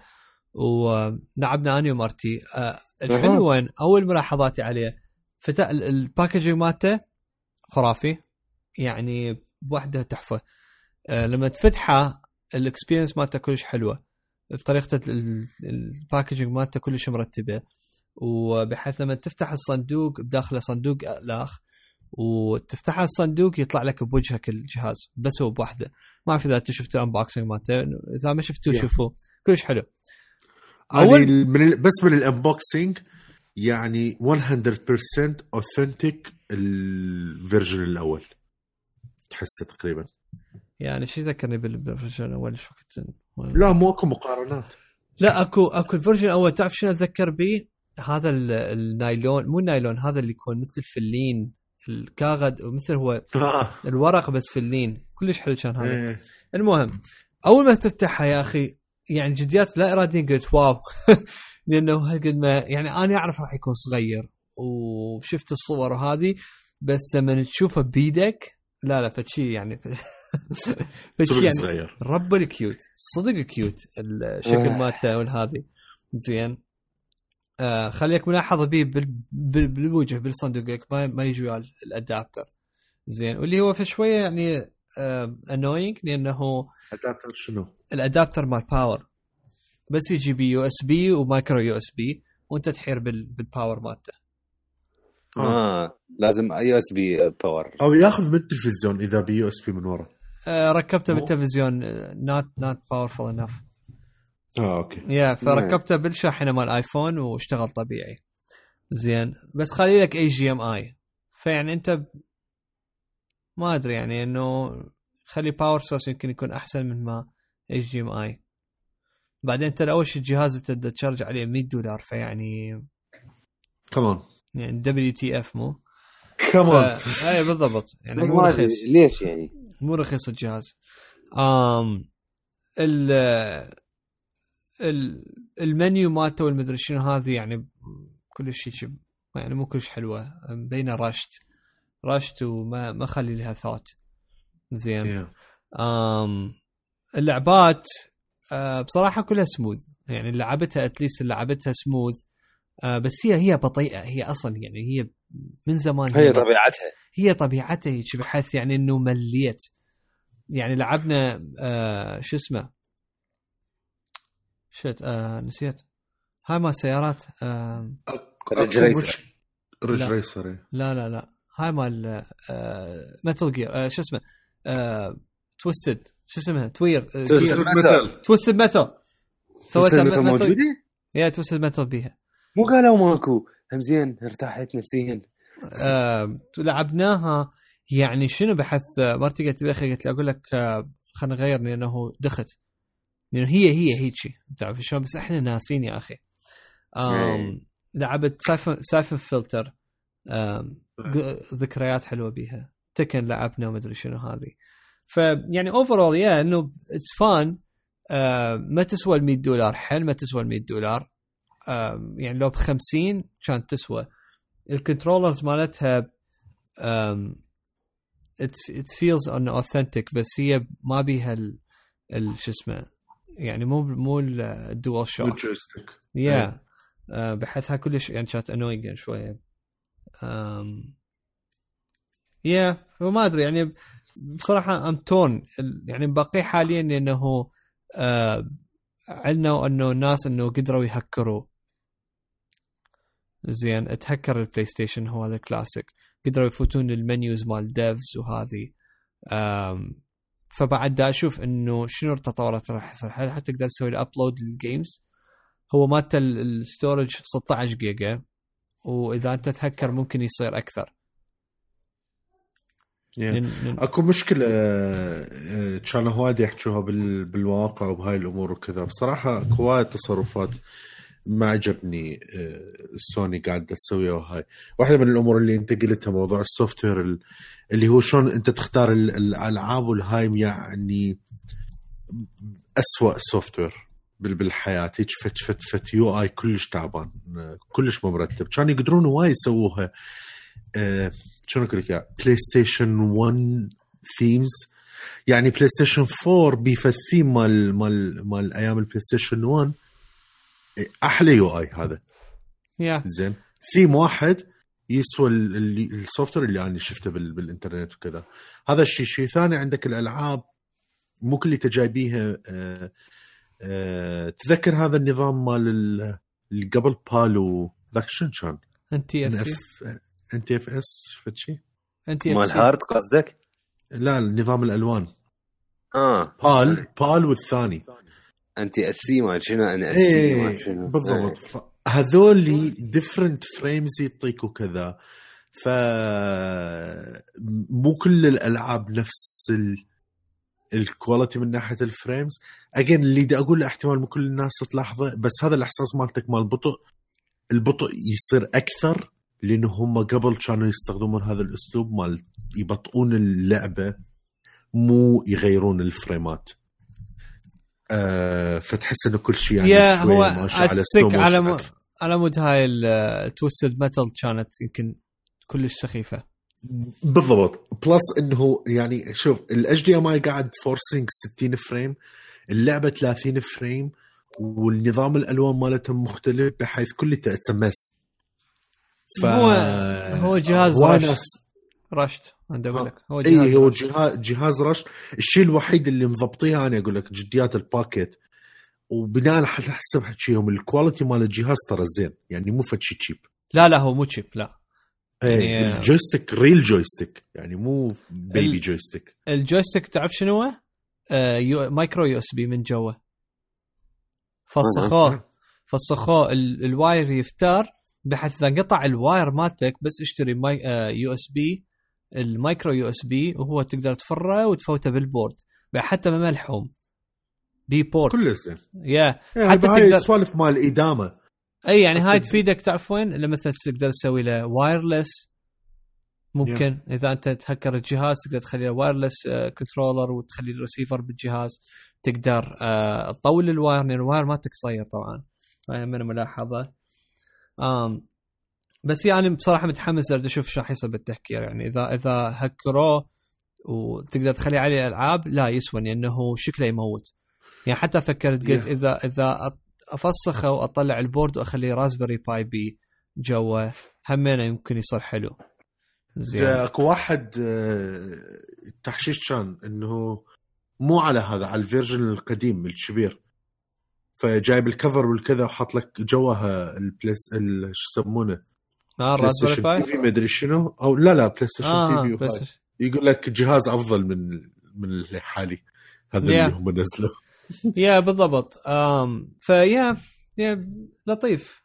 [SPEAKER 1] ولعبنا اني ومارتي آه، الحلو وين؟ أول ملاحظاتي عليه فتح الباكجينج مالته خرافي. يعني بوحدة تحفة. آه، لما تفتحه ال experience مالته كلش حلوة. بطريقه ال packaging مالته كلش مرتبة. وبحيث لما تفتح الصندوق بداخله صندوق آخر وتفتح الصندوق يطلع لك بوجهك الجهاز بس هو بوحده. ما أعرف إذا أنتم شفتوا ال unboxing مالته إذا ما شفتوه yeah. شوفوه. كلش حلو.
[SPEAKER 3] اول من بس من ال unboxing يعني 100% authentic ال version الأول. تحسه تقريبا.
[SPEAKER 1] يعني شو ذكرني بال version الأول إيش وقت
[SPEAKER 3] لا مو أكو مقارنات.
[SPEAKER 1] لا أكو أكو ال version الأول تعرف شنو أتذكر به؟ هذا النايلون مو النايلون هذا اللي يكون مثل فلين الكاغد ومثل هو آه. الورق بس فلين. كلش حلو كان هذا. إيه. المهم أول ما تفتحها يا أخي يعني جديات لا اراديا قلت wow. لأنه هالقد ما يعني أنا أعرف راح يكون صغير وشفت الصور وهذه بس لما تشوفه بيدك لا لا فشي يعني.
[SPEAKER 3] فشي يعني صغير.
[SPEAKER 1] رب ال cute صدق cute الشكل مالته والهذه زين. آه خليك ملاحظة به بالوجه بالصندوق ما ما يجي ويا ال adapter زين. واللي هو في شوية يعني annoying آه لأنه
[SPEAKER 3] adapter شنو؟
[SPEAKER 1] ال adapter مال power بس يجي بي USB و micro USB وأنت تحير بال power مالته.
[SPEAKER 2] آه. لازم USB power
[SPEAKER 3] أو ياخذ من التلفزيون إذا بي USB من ورا.
[SPEAKER 1] آه ركبته بالتلفزيون not not powerful enough
[SPEAKER 3] آه okay.
[SPEAKER 1] yeah فركبته بالشاحنة مال آيفون واشتغل طبيعي. زين. بس خلي لك HDMI فيعني أنت ما أدري يعني إنه خلي power source يمكن يكون أحسن من ما HDMI بعدين ترى أول شيء الجهاز انت charge عليه 100 دولار فيعني
[SPEAKER 3] كمان
[SPEAKER 1] يعني WTF مو؟
[SPEAKER 3] كمان
[SPEAKER 1] اي بالضبط. يعني مو رخيص.
[SPEAKER 2] ليش يعني؟
[SPEAKER 1] مو رخيص الجهاز. امم ال المنيو مالته والمدري شنو هذه يعني كل شيء يعني مو كلش حلوة. بين رشت رشت وما ما خلي لها ثوت زين. Yeah. آم اللعبات آه بصراحة كلها سموث يعني لعبتها اتليست لعبتها سموث آه بس هي هي بطيئة. هي أصلا يعني هي من زمان
[SPEAKER 2] هي, هي طبيعتها.
[SPEAKER 1] هي طبيعتها هيك بحيث يعني إنه مليت. يعني لعبنا آه شو اسمه؟ شت آه نسيت. هاي مال سيارات آه
[SPEAKER 3] ريج ريسر. ريج ريسر
[SPEAKER 1] لا لا لا. هاي مال آه متل جير آه شو اسمه؟ آه تويستد شو اسمها توير
[SPEAKER 3] تويستد متل
[SPEAKER 1] تويستد متل
[SPEAKER 2] سويتها متل موجودة؟
[SPEAKER 1] يا تويستد متل بيها.
[SPEAKER 2] مو قالوا ماكو. هم زين ارتحت نفسيا.
[SPEAKER 1] آه لعبناها. يعني شنو بحث مرتي قالت لي قالت لي أقول لك آه خلينا نغير لأنه دخت. لأنه هي هي هيك تعرف شلون؟ بس إحنا ناسين يا أخي. آم لعبت Syphon Syphon Filter. ذكريات حلوة بيها. Tekken لعبنا وما أدري شنو هذه. فيعني overall yeah إنه it's fun ما تسوى ال 100 دولار حل ما تسوى ال 100 دولار. يعني لو ب 50 كانت تسوى. ال controllers مالتها it feels انه authentic بس هي ما بيها شو اسمه يعني مو مو
[SPEAKER 3] ال
[SPEAKER 1] DualShock yeah بحيثها كلش يعني كانت annoying شوية. أم... yeah فما أدري يعني بصراحة I'm torn يعني باقي حاليا لأنه آه انه الناس إنه قدروا يهكروا. زين تهكر ال PlayStation هو هذا الكلاسيك قدروا يفوتون ال menus مال devs وهذه فبعد دا أشوف إنه شنو التطورات راح يصير. هل حتى تقدر تسوي ال upload لل games هو مالت ال storage 16 جيجا وإذا أنت تهكر ممكن يصير أكثر.
[SPEAKER 3] يعني أكو مشكلة آه، كانوا هوايد يحكوها بالواقع وبهاي الأمور وكذا. بصراحة اكو وايد تصرفات. ما عجبني سوني قاعدة تسويها وهاي. واحدة من الأمور اللي أنت قلتها موضوع ال software اللي هو شلون أنت تختار الألعاب والهاي يعني اسوء software بالحياة. هيك فت فت فت UI كلش تعبان كلش مو مرتب. كانوا يقدرون هواي يسووها. أه شلون أقول لك PlayStation 1 themes يعني PlayStation 4 بيف الثيم مال مال مال أيام ال PlayStation 1 أحلى UI هذا
[SPEAKER 1] yeah.
[SPEAKER 3] زين ثيم واحد يسوى السوفت وير اللي أنا شفته بالإنترنت وكذا هذا الشيء شيء ثاني عندك الألعاب مو كل اللي تجايبيها أه أه تذكر هذا النظام مال اللي قبل بالو ذاك شنو كان؟
[SPEAKER 1] ان تي اف سي
[SPEAKER 3] إن تي إف إس شفت شيء؟
[SPEAKER 1] ان تي اف
[SPEAKER 2] مال هارد قصدك؟
[SPEAKER 3] لا نظام الألوان
[SPEAKER 2] آه
[SPEAKER 3] بال بال والثاني
[SPEAKER 2] NTSC مال شنو
[SPEAKER 3] NTSC
[SPEAKER 2] مال شنو.
[SPEAKER 3] بالضبط. ف- هذول different frames يعطيك وكذا ف مو كل الألعاب نفس ال... ال quality من ناحية ال frames again اللي بدي أقول احتمال مو كل الناس تلاحظه بس هذا الإحساس مالتك مال البطء البطء يصير أكثر لأنه هم قبل كانوا يستخدمون هذا الأسلوب مال يبطئون اللعبة مو يغيرون الفريمات. آه فتحس إنه كل شيء يعني شوي
[SPEAKER 1] هو
[SPEAKER 3] ماشي على motion
[SPEAKER 1] على م... على مود هاي ال Twisted Metal كانت يمكن كلش سخيفة.
[SPEAKER 3] بالضبط. plus إنه يعني شوف ال HDMI قاعد forcing 60 frame اللعبة 30 frame والنظام الألوان مالتهم مختلف بحيث كل it's mess ف
[SPEAKER 1] هو هو جهاز
[SPEAKER 3] rush.
[SPEAKER 1] Rushed. أنا أقول لك. هو جهاز
[SPEAKER 3] اي هو
[SPEAKER 1] rushed.
[SPEAKER 3] جهاز جهاز rush الشيء الوحيد اللي مضبطيها أنا أقول لك جديات الباكيت. وبناء على حسب حكيهم ال quality مال الجهاز ترى زين. يعني مو فد شيء cheap
[SPEAKER 1] لا لا هو مو cheap لا.
[SPEAKER 3] إيه
[SPEAKER 1] يعني-
[SPEAKER 3] ال joystick real joystick يعني مو baby
[SPEAKER 1] joystick
[SPEAKER 3] ال
[SPEAKER 1] joystick تعرف شنو هو؟ آه. micro USB من جوا فسخوه فسخوه ال... ال wire يفتر بحيث إذا قطع ال wire مالتك بس اشتري mi... آه USB ال micro USB وهو تقدر تفره وتفوته بال board حتى ما ملحوم. بي
[SPEAKER 3] port. زين
[SPEAKER 1] يا
[SPEAKER 3] يعني
[SPEAKER 1] حتى
[SPEAKER 3] هاي
[SPEAKER 1] تقدر-
[SPEAKER 3] سوالف مال الادامه
[SPEAKER 1] إي يعني هاي تفيدك تعرف وين؟ لما مثلا تقدر تسوي له wireless ممكن إذا أنت تهكر الجهاز تقدر تخلي له wireless controller وتخلي الريسيفر بالجهاز. تقدر آه، تطول ال wire لأن ال wire ما تقصير طبعا. هاي من ملاحظه بس يعني بصراحة متحمس أريد أشوف شو راح يصير بالتهكير يعني إذا إذا هكروه وتقدر تخلي عليه ألعاب لا يسوى لأنه شكله يموت. يعني حتى فكرت قلت
[SPEAKER 3] Yeah.
[SPEAKER 1] إذا إذا أفسخه وأطلع ال board واخليه Raspberry Pi بي جوا همينه يمكن يصير حلو. زين.
[SPEAKER 3] أكو واحد آه، تحشيش كان إنه مو على هذا على ال version القديم الكبير. فجايب ال cover والكذا وحاط لك جواها ال Play ال- شو يسمونه؟
[SPEAKER 1] آه
[SPEAKER 3] PlayStation TV مدري شنو. أو لا لا PlayStation
[SPEAKER 1] آه
[SPEAKER 3] TV. يقول لك جهاز أفضل من من اللي حالي. هذا
[SPEAKER 1] Yeah.
[SPEAKER 3] اللي هم نزلوه
[SPEAKER 1] yeah بالضبط. آم فيا يا لطيف.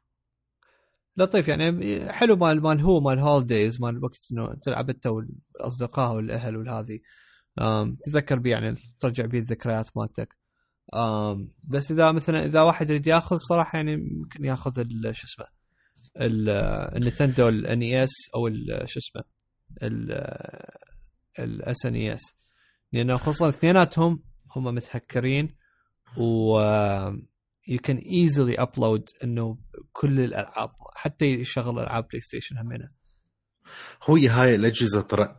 [SPEAKER 1] لطيف يعني حلو مال مال هو مال holidays مال وقت إنه تلعب أنت والأصدقاء والأهل والهذه تذكر بيه يعني ترجع بيه الذكريات مالتك. بس إذا مثلا إذا واحد يريد يأخذ بصراحة يعني ممكن يأخذ شو اسمه ال- ال Nintendo ال NES أو ال- شو اسمه ال SNES لأنه خصوصا اثنيناتهم هم متهكرين و you can easily upload إنه كل الألعاب حتى يشغل ألعاب PlayStation همينة.
[SPEAKER 3] هي هاي الأجهزة ترى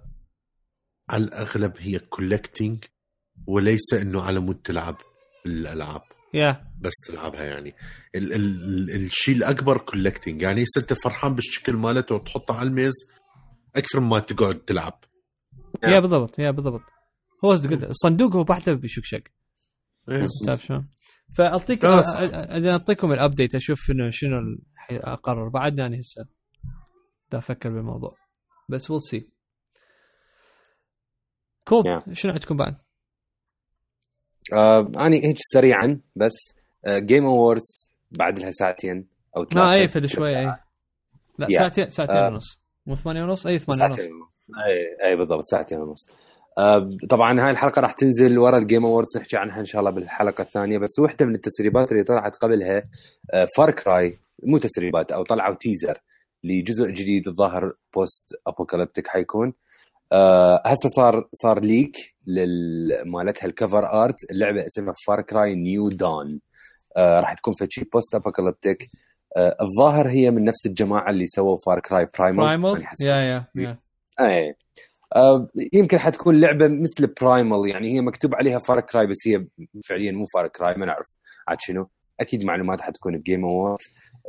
[SPEAKER 3] على الأغلب هي collecting وليس إنه على مود تلعب الألعاب.
[SPEAKER 1] yeah
[SPEAKER 3] بس تلعبها يعني. ال- ال- ال- الشيء الأكبر collecting يعني هسه انت فرحان بالشكل مالته وتحطه على الميز أكثر ما تقعد تلعب.
[SPEAKER 1] yeah بالضبط. Yeah بالضبط. هو قلت الصندوق هو بحته بشكشك.
[SPEAKER 3] إيه.
[SPEAKER 1] تعرف شلون؟ فاعطيك
[SPEAKER 3] خلاص.
[SPEAKER 1] أ- أ- أ- أعطيكم ال update أشوف شنو شنو أقرر. بعدني أنا هسه دا أفكر بالموضوع. بس we'll see cool
[SPEAKER 2] Yeah.
[SPEAKER 1] شنو عندكم بعد؟
[SPEAKER 2] آه أنا هيك سريعا بس Game Awards بعد لها ساعتين أو ثلاثة
[SPEAKER 1] آه اي فد شوي اي لا
[SPEAKER 2] Yeah.
[SPEAKER 1] ساعتين ساعتين
[SPEAKER 2] آه.
[SPEAKER 1] ونص. مو ثمانية ونص؟ اي ثمانية ونص.
[SPEAKER 2] اي اي بالضبط ساعتين ونص. طبعا هاي الحلقة راح تنزل ورا ال Game Awards نحكي عنها إن شاء الله بالحلقة الثانية بس وحدة من التسريبات اللي طلعت قبلها Far Cry مو تسريبات أو طلعوا teaser لجزء جديد الظاهر post apocalyptic حيكون. هسه صار صار leak مالتها ال cover art اللعبة اسمها Far Cry New Dawn راح تكون في شيء post apocalyptic الظاهر هي من نفس الجماعة اللي سووا Far Cry Primal
[SPEAKER 1] Primal yeah yeah yeah
[SPEAKER 2] اي يمكن حتكون لعبة مثل Primal يعني هي مكتوب عليها Far Cry بس هي فعليا مو Far Cry ما نعرف عاد شنو. أكيد معلومات حتكون ب Game Award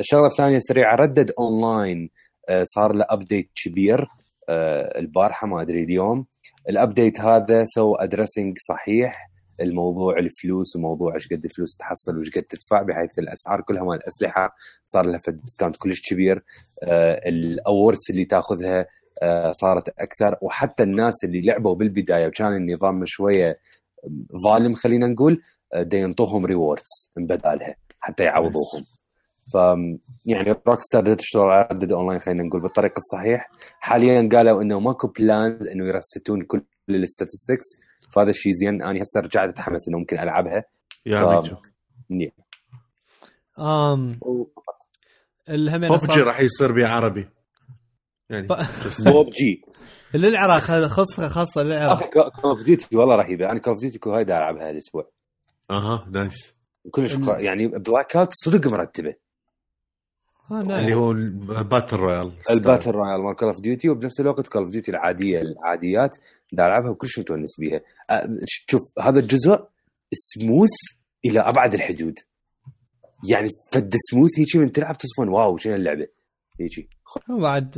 [SPEAKER 2] الشغلة الثانية سريعة Red Dead Online أه صار له update كبير. البارحة ما أدري اليوم. ال update هذا سوى addressing صحيح. الموضوع الفلوس وموضوع إيش قد الفلوس تحصل وإيش قد تدفع بحيث الأسعار كلها مال الأسلحة صار لها discount كلش كبير. آه ال rewards اللي تاخذها آه صارت أكثر. وحتى الناس اللي لعبوا بالبداية وكان النظام شوية ظالم خلينا نقول آه ينطوهم rewards بدالها حتى يعوضوهم. ف يعني Rockstar تشتغل على Red Dead Online خلينا نقول بالطريقة الصحيح. حاليا قالوا إنه ماكو plans إنه يرستون كل ال statistics فهذا الشيء زين. أنا هسه رجعت أتحمس إنه ممكن ألعبها.
[SPEAKER 3] yeah ف...
[SPEAKER 2] نعم
[SPEAKER 1] أم الهمين
[SPEAKER 3] بوب جي راح يصير بعربي. يعني
[SPEAKER 2] بوب جي
[SPEAKER 1] للعراق خاصه خاصة للعراق.
[SPEAKER 2] Call of Duty والله رهيبة. أنا Call of Duty هاي ألعبها هالأسبوع.
[SPEAKER 3] أها nice
[SPEAKER 2] كلش يعني Blackout صدق مرتبة.
[SPEAKER 1] آه
[SPEAKER 3] اللي هو ال battle
[SPEAKER 2] royale. ال battle royale مال Call of Duty وبنفس الوقت Call of Duty العادية العاديات دا ألعبها وكلش متونس بيها. شوف هذا الجزء سموث إلى أبعد الحدود. يعني فد سموث هيجي من تلعب تصفن wow شنو اللعبة؟ هيجي.
[SPEAKER 1] بعد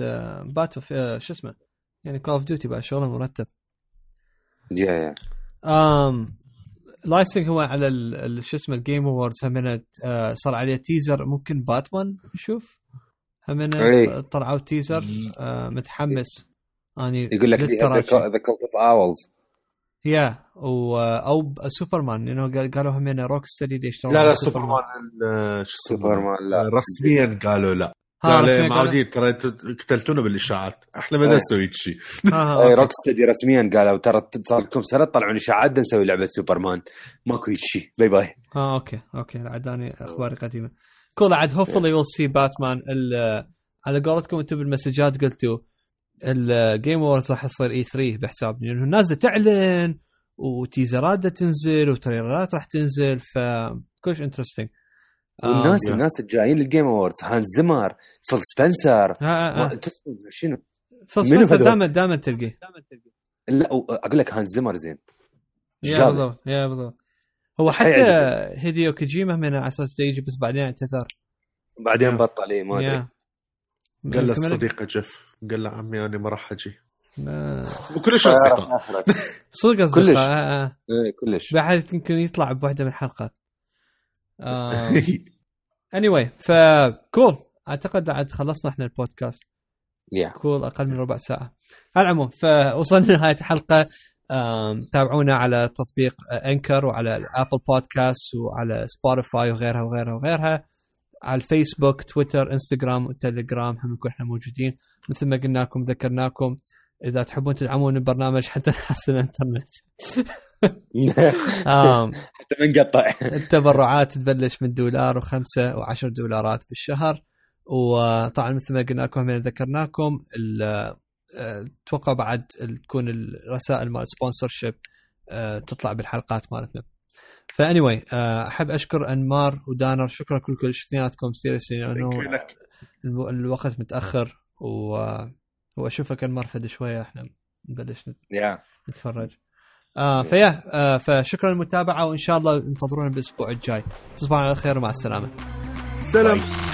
[SPEAKER 1] Battle في شو اسمه؟ يعني Call of Duty بعد شغله مرتب.
[SPEAKER 2] Yeah yeah.
[SPEAKER 1] امم لايسنج هو على شو اسمه ال Game Awards هم صار عليه teaser ممكن باتمان نشوف؟ هم طلعوا teaser آه متحمس. اني
[SPEAKER 2] يقول لك ذا كولت اوف اولز
[SPEAKER 1] يا أو سوبرمان لأنه قالوا هم Rocksteady يشتغلون
[SPEAKER 3] لا لا سوبرمان شو
[SPEAKER 2] سوبرمان لا.
[SPEAKER 3] رسميا قالوا لا. لا لا معودين ترى قتلتونا بالإشاعات. إحنا ما نسوي شيء.
[SPEAKER 2] اي Rocksteady رسميا قالوا ترى صار لكم سنة تطلعون إشاعات نسوي لعبة سوبرمان. ماكو شيء. bye bye
[SPEAKER 1] آه okay okay عاد أنا أخباري قديمة. cool عاد hopefully we'll see Batman على قولتكم أنتم بالمسجات قلتوا ال Game Awards راح يصير E3 بحساب لأنه الناس تعلن و teaser ات تنزل و trailer ات راح تنزل فكلش interesting
[SPEAKER 2] والناس آه الناس الجايين لل Game Awards هانز زمر فيل سبنسر.
[SPEAKER 1] آه آه.
[SPEAKER 2] شنو؟
[SPEAKER 1] فيل سبنسر دائما دائما تلقيه.
[SPEAKER 2] لا أقول لك هانز زمر زين.
[SPEAKER 1] yeah بالضبط yeah بالضبط. هو حتى هيديو كوجيما من على أساس يجي بس بعدين اعتذر.
[SPEAKER 2] بعدين بطل اي ما أدري.
[SPEAKER 3] قال له الصديقه جف قال له عمي أنا ما راح
[SPEAKER 1] أجي.
[SPEAKER 3] وكلش أصدقاء.
[SPEAKER 1] صدق أصدقاء
[SPEAKER 2] كلش.
[SPEAKER 1] آه.
[SPEAKER 2] إيه كلش.
[SPEAKER 1] بعد يمكن يطلع بواحدة من الحلقات. Anyway ف cool أعتقد عاد خلصنا إحنا البودكاست.
[SPEAKER 2] Yeah.
[SPEAKER 1] cool أقل من ربع ساعة. على العموم فوصلنا لنهاية الحلقة. تابعونا على تطبيق انكر وعلى الابل بودكاست وعلى سبوتيفاي وغيرها وغيرها وغيرها. على الفيسبوك تويتر انستغرام وتليجرام هم نكون إحنا موجودين. مثل ما قلنا لكم ذكرناكم. إذا تحبون تدعمون البرنامج حتى نحسن الإنترنت.
[SPEAKER 2] حتى ما نقطع
[SPEAKER 1] التبرعات تبلش من دولار وخمسة وعشر دولارات بالشهر. وطبعا مثل ما قلنا لكم ذكرناكم أتوقع بعد تكون الرسائل مال sponsorship تطلع بالحلقات مالتنا. ف anyway أحب أشكر أنمار ودانر. شكرا كل اثنيناتكم seriously لأنه الوقت متأخر. و وأشوفك أنمار فد شوية إحنا نبلش نتفرج. آه فيا آه فشكرا للمتابعة وإن شاء الله انتظرونا الأسبوع الجاي. تصبحوا على خير ومع السلامة.
[SPEAKER 3] سلام.